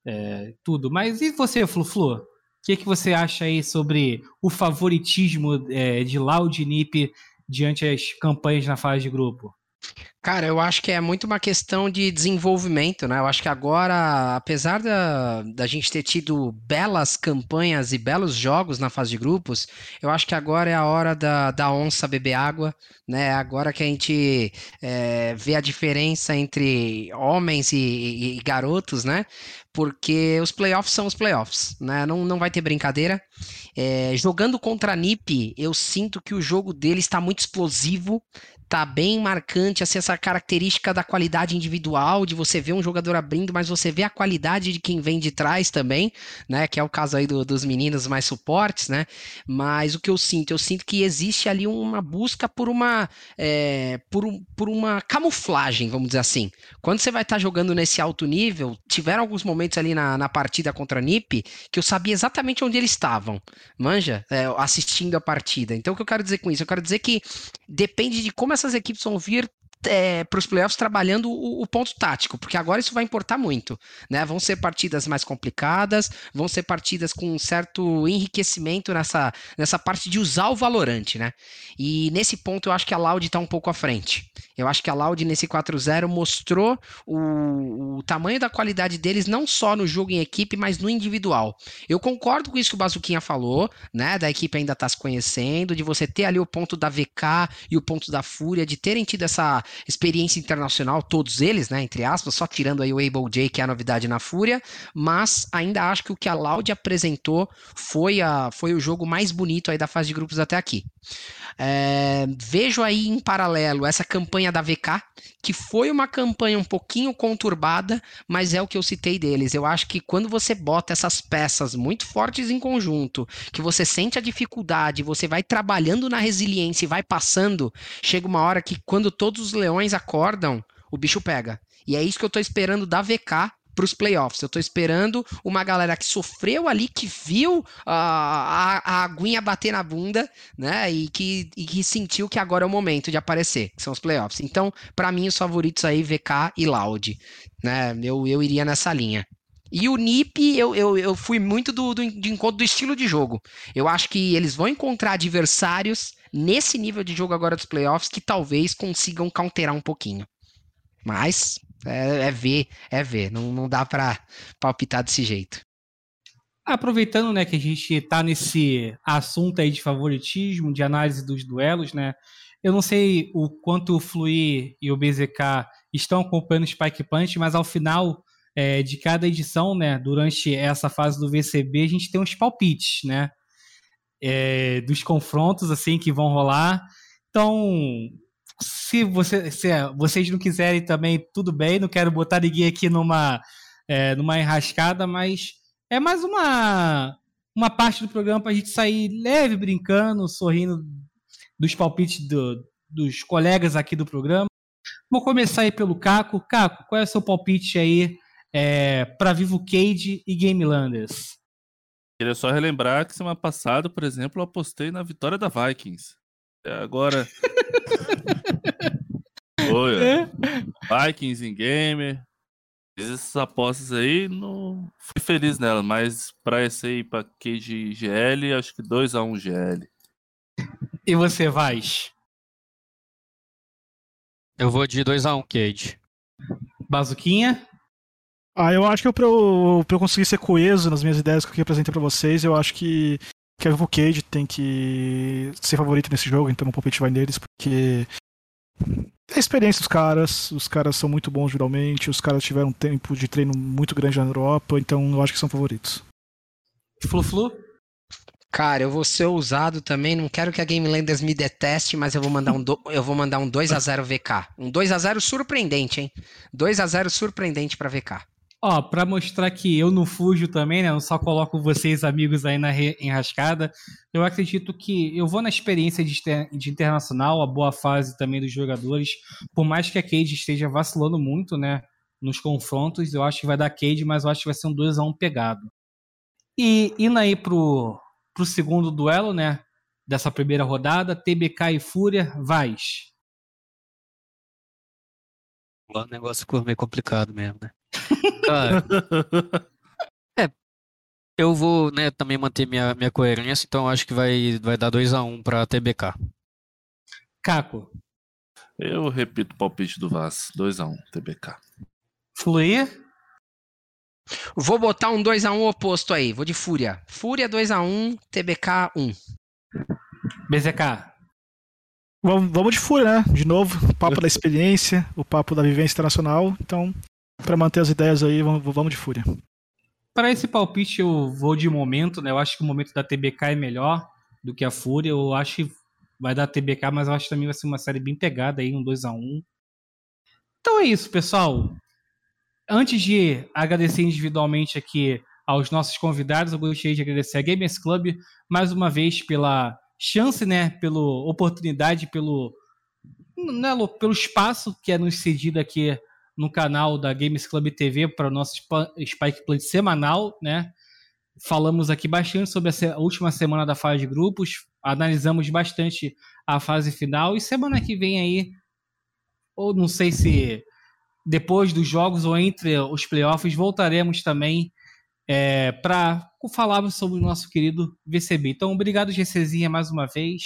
é, tudo. Mas e você, Flu-Flu? O que, que você acha aí sobre o favoritismo é, de Loud Nip diante das campanhas na fase de grupo? Cara, eu acho que é muito uma questão de desenvolvimento, né? Eu acho que agora, apesar da, da gente ter tido belas campanhas e belos jogos na fase de grupos, eu acho que agora é a hora da, da onça beber água, né? Agora que a gente é, vê a diferença entre homens e, e, e garotos, né? Porque os playoffs são os playoffs, né? Não, não vai ter brincadeira. É, jogando contra a NiP, eu sinto que o jogo dele está muito explosivo, tá bem marcante assim, essa característica da qualidade individual, de você ver um jogador abrindo, mas você vê a qualidade de quem vem de trás também, né? Que é o caso aí do, dos meninos mais suportes, né? Mas o que eu sinto, eu sinto que existe ali uma busca por uma é, por, por uma camuflagem, vamos dizer assim. Quando você vai estar tá jogando nesse alto nível, tiveram alguns momentos ali na, na partida contra a NiP que eu sabia exatamente onde eles estavam, manja, é, assistindo a partida. Então o que eu quero dizer com isso? Eu quero dizer que depende de como essas equipes vão vir é, para os playoffs trabalhando o, o, ponto tático, porque agora isso vai importar muito. Né? Vão ser partidas mais complicadas, vão ser partidas com um certo enriquecimento nessa, nessa parte de usar o valorante. Né? E nesse ponto eu acho que a Loud está um pouco à frente. Eu acho que a Loud nesse 4-0 mostrou o, o, tamanho da qualidade deles, não só no jogo em equipe, mas no individual. Eu concordo com isso que o Bazuquinha falou, né? Da equipe ainda estar tá se conhecendo, de você ter ali o ponto da VK e o ponto da Fúria, de terem tido essa experiência internacional, todos eles, né, entre aspas, só tirando aí o Able J, que é a novidade na Fúria, mas ainda acho que o que a Loud apresentou foi, a, foi o jogo mais bonito aí da fase de grupos até aqui. É, vejo aí em paralelo essa campanha da VK, que foi uma campanha um pouquinho conturbada, mas é o que eu citei deles. Eu acho que quando você bota essas peças muito fortes em conjunto, que você sente a dificuldade, você vai trabalhando na resiliência e vai passando, chega uma hora que quando todos os leões acordam, o bicho pega. E é isso que eu tô esperando da VK para os playoffs. Eu estou esperando uma galera que sofreu ali, que viu a, a, a aguinha bater na bunda, né? E que, e que sentiu que agora é o momento de aparecer, que são os playoffs. Então, para mim, os favoritos aí, VK e Loud. Né? Eu, eu iria nessa linha. E o NIP, eu, eu, eu fui muito do, do, encontro do estilo de jogo. Eu acho que eles vão encontrar adversários nesse nível de jogo agora dos playoffs que talvez consigam counterar um pouquinho. Mas é, é ver, é ver. Não, não dá para palpitar desse jeito. Aproveitando, né, que a gente está nesse assunto aí de favoritismo, de análise dos duelos, né? Eu não sei o quanto o Fluir e o BZK estão acompanhando o Spike Punch, mas ao final é, de cada edição, né, durante essa fase do VCB, a gente tem uns palpites, né? É, dos confrontos assim que vão rolar. Então, se, você, se vocês não quiserem também, tudo bem, não quero botar ninguém aqui numa, é, numa enrascada, mas é mais uma, uma parte do programa para a gente sair leve, brincando, sorrindo dos palpites do, dos colegas aqui do programa. Vou começar aí pelo Caco. Caco, qual é o seu palpite aí é, para Vivo Cage e Game Landers? Queria só relembrar que semana passada, por exemplo, eu apostei na vitória da Vikings. Agora. Foi, é. Vikings em game. Fiz essas apostas aí, não fui feliz nela, mas pra esse aí, pra Cage GL, acho que 2x1 GL. E você, Vaz? Eu vou de 2x1 Cage. Bazuquinha? Ah, eu acho que eu, pra, eu, pra eu conseguir ser coeso nas minhas ideias que eu apresentei pra vocês, eu acho que, Vivo Cage tem que ser favorito nesse jogo, então o palpite vai neles, porque é a experiência dos caras, os caras são muito bons geralmente, os caras tiveram um tempo de treino muito grande na Europa, então eu acho que são favoritos. Flu-Flu? Cara, eu vou ser ousado também, não quero que a Game Landers me deteste, mas eu vou mandar um, do... eu vou mandar um 2 a 0 VK. Um 2 a 0 surpreendente, hein? 2 a 0 surpreendente para VK. Ó, pra mostrar que eu não fujo também, né? Eu só coloco vocês, amigos, aí na enrascada. Eu acredito que eu vou na experiência de, de internacional, a boa fase também dos jogadores. Por mais que a Cade esteja vacilando muito, né? Nos confrontos, eu acho que vai dar Cade, mas eu acho que vai ser um 2x1 um pegado. E indo aí pro, pro segundo duelo, né? Dessa primeira rodada, TBK e Fúria, Vaz. O negócio ficou meio complicado mesmo, né? Cara, é, eu vou né, também manter minha, minha coerência, então acho que vai, vai dar 2x1 um pra TBK. Caco. Eu repito o palpite do Vaz, 2x1, um, TBK. Fluir? Vou botar um 2x1 um oposto aí, vou de Fúria. Fúria 2x1, TBK 1. BZK. Vamos, vamos de Fúria, né? De novo, o papo da experiência, o papo da vivência internacional. Então, para manter as ideias aí, vamos, vamos de fúria. Para esse palpite eu vou de momento, né? Eu acho que o momento da TBK é melhor do que a Fúria. Eu acho que vai dar TBK, mas eu acho que também vai ser uma série bem pegada aí, um 2 a 1 Então é isso, pessoal. Antes de agradecer individualmente aqui aos nossos convidados, eu gostaria de agradecer a Gamers Club mais uma vez pela chance, né? Pela oportunidade, pelo, né, pelo espaço que é nos cedido aqui no canal da Games Club TV para o nosso Spike Play semanal, né? Falamos aqui bastante sobre a última semana da fase de grupos, analisamos bastante a fase final e semana que vem aí, ou não sei se depois dos jogos ou entre os playoffs, voltaremos também é, para falarmos sobre o nosso querido VCB. Então, obrigado, GCzinha, mais uma vez.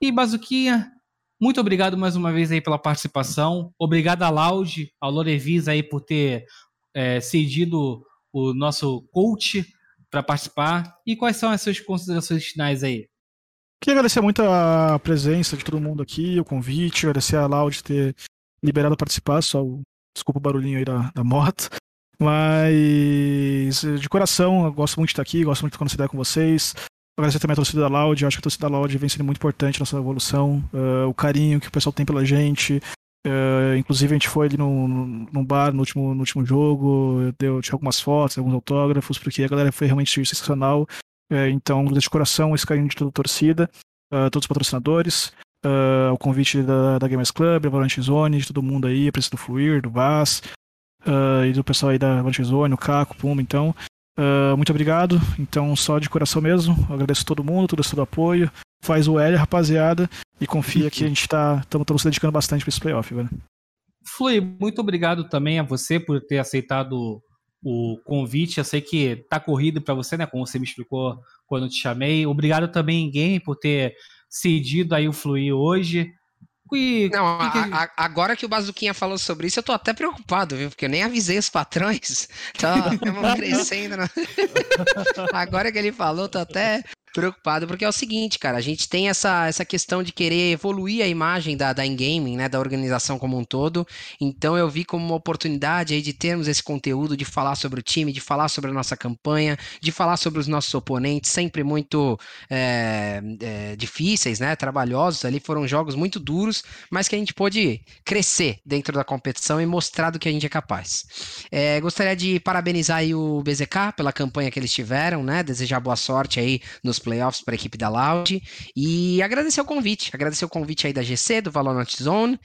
E Bazuquinha, muito obrigado mais uma vez aí pela participação. Obrigado a Laude, ao Lorevis aí por ter é, cedido o nosso coach para participar. E quais são as suas considerações finais aí? Queria agradecer muito a presença de todo mundo aqui, o convite, agradecer a Laude ter liberado a participar, só o... desculpa o barulhinho aí da, da moto. Mas de coração, gosto muito de estar aqui, gosto muito de ideia com vocês. Agradecer também a torcida da Loud, acho que a torcida da Loud vem sendo muito importante na nossa evolução, uh, o carinho que o pessoal tem pela gente. Uh, inclusive a gente foi ali no, no, bar no último, no último jogo, deu, tinha algumas fotos, alguns autógrafos, porque a galera foi realmente sensacional. Uh, então, agradeço de coração esse carinho de toda a torcida, todos os patrocinadores, o convite da, da Gamers Club, a Valorant Zone, de todo mundo aí, a presença do Fluir, do Vaz, e do pessoal aí da Valorant Zone, o Caco, Puma, então. Uh, muito obrigado. Então, só de coração mesmo. Agradeço todo mundo, todo esse apoio. Faz o L, rapaziada. E confia que a gente tá. Estamos se dedicando bastante para esse playoff, velho. Flui, muito obrigado também a você por ter aceitado o convite. Eu sei que tá corrido para você, né? Como você me explicou quando te chamei. Obrigado também, Game, por ter cedido aí o Fluir hoje. E, não, que que... A, a, agora que o Bazuquinha falou sobre isso, eu tô até preocupado, viu? Porque eu nem avisei os patrões. Tá crescendo. Né? agora que ele falou, tô até preocupado, porque é o seguinte, cara, a gente tem essa, essa questão de querer evoluir a imagem da, da in-gaming, né, da organização como um todo, então eu vi como uma oportunidade aí de termos esse conteúdo, de falar sobre o time, de falar sobre a nossa campanha, de falar sobre os nossos oponentes, sempre muito é, é, difíceis, né, trabalhosos ali, foram jogos muito duros, mas que a gente pôde crescer dentro da competição e mostrar do que a gente é capaz. É, gostaria de parabenizar aí o BZK pela campanha que eles tiveram, né, desejar boa sorte aí nos playoffs para a equipe da Loud. E agradecer o convite, agradecer o convite aí da GC, do Valorant Zone.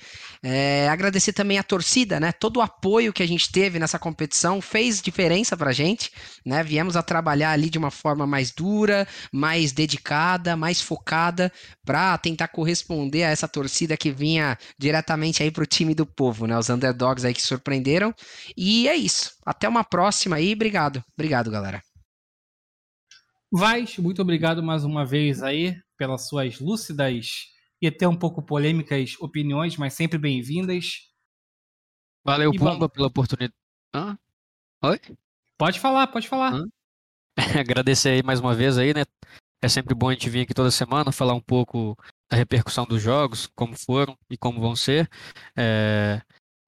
É, agradecer também a torcida, né? Todo o apoio que a gente teve nessa competição fez diferença pra gente, né? Viemos a trabalhar ali de uma forma mais dura, mais dedicada, mais focada para tentar corresponder a essa torcida que vinha diretamente aí pro time do povo, né? Os underdogs aí que surpreenderam. E é isso. Até uma próxima aí. Obrigado. Obrigado, galera. Vais, muito obrigado mais uma vez aí pelas suas lúcidas e até um pouco polêmicas opiniões, mas sempre bem-vindas. Valeu, E Pumba, pela oportunidade. Hã? Oi? Pode falar, pode falar. Hã? Agradecer aí mais uma vez aí, né? É sempre bom a gente vir aqui toda semana falar um pouco da repercussão dos jogos, como foram e como vão ser. É,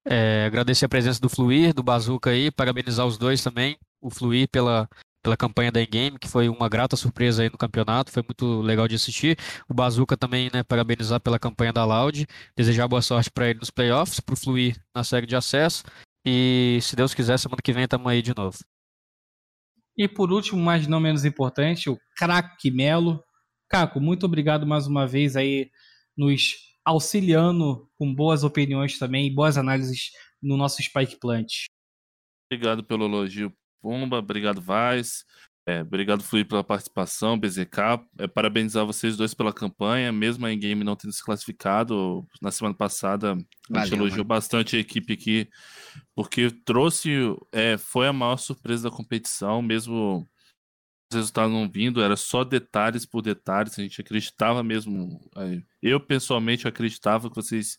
é, agradecer a presença do Fluir, do Bazuca aí, parabenizar os dois também. O Fluir pela, pela campanha da Game, que foi uma grata surpresa aí no campeonato, foi muito legal de assistir. O Bazuca também, né, parabenizar pela campanha da Loud, desejar boa sorte para ele nos playoffs, para o Fluir na série de acesso. E se Deus quiser, semana que vem estamos aí de novo. E por último, mas não menos importante, o craque Melo. Caco, muito obrigado mais uma vez aí nos auxiliando com boas opiniões também e boas análises no nosso Spike Plant. Obrigado pelo elogio, Pumba. Obrigado, Vaz. É, obrigado, Fluir, pela participação, BZK. É, parabenizar vocês dois pela campanha, mesmo a Game não tendo se classificado. Na semana passada, a gente Valeu, elogiou mano. bastante a equipe aqui, porque trouxe, é, foi a maior surpresa da competição, mesmo resultados não vindo, era só detalhes por detalhes. A gente acreditava mesmo. é, Eu, pessoalmente, acreditava que vocês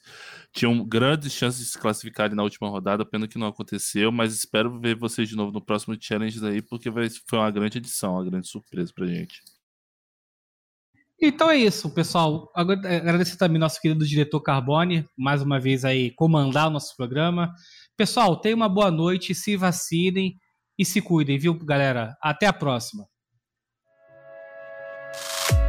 tinham grandes chances de se classificarem na última rodada, pena que não aconteceu, mas espero ver vocês de novo no próximo challenge aí, porque foi uma grande edição, uma grande surpresa pra gente. Então é isso, pessoal. Agra- Agradecer também nosso querido diretor Carbone, mais uma vez aí comandar o nosso programa. Pessoal, tenham uma boa noite, se vacinem e se cuidem, viu, galera? Até a próxima. you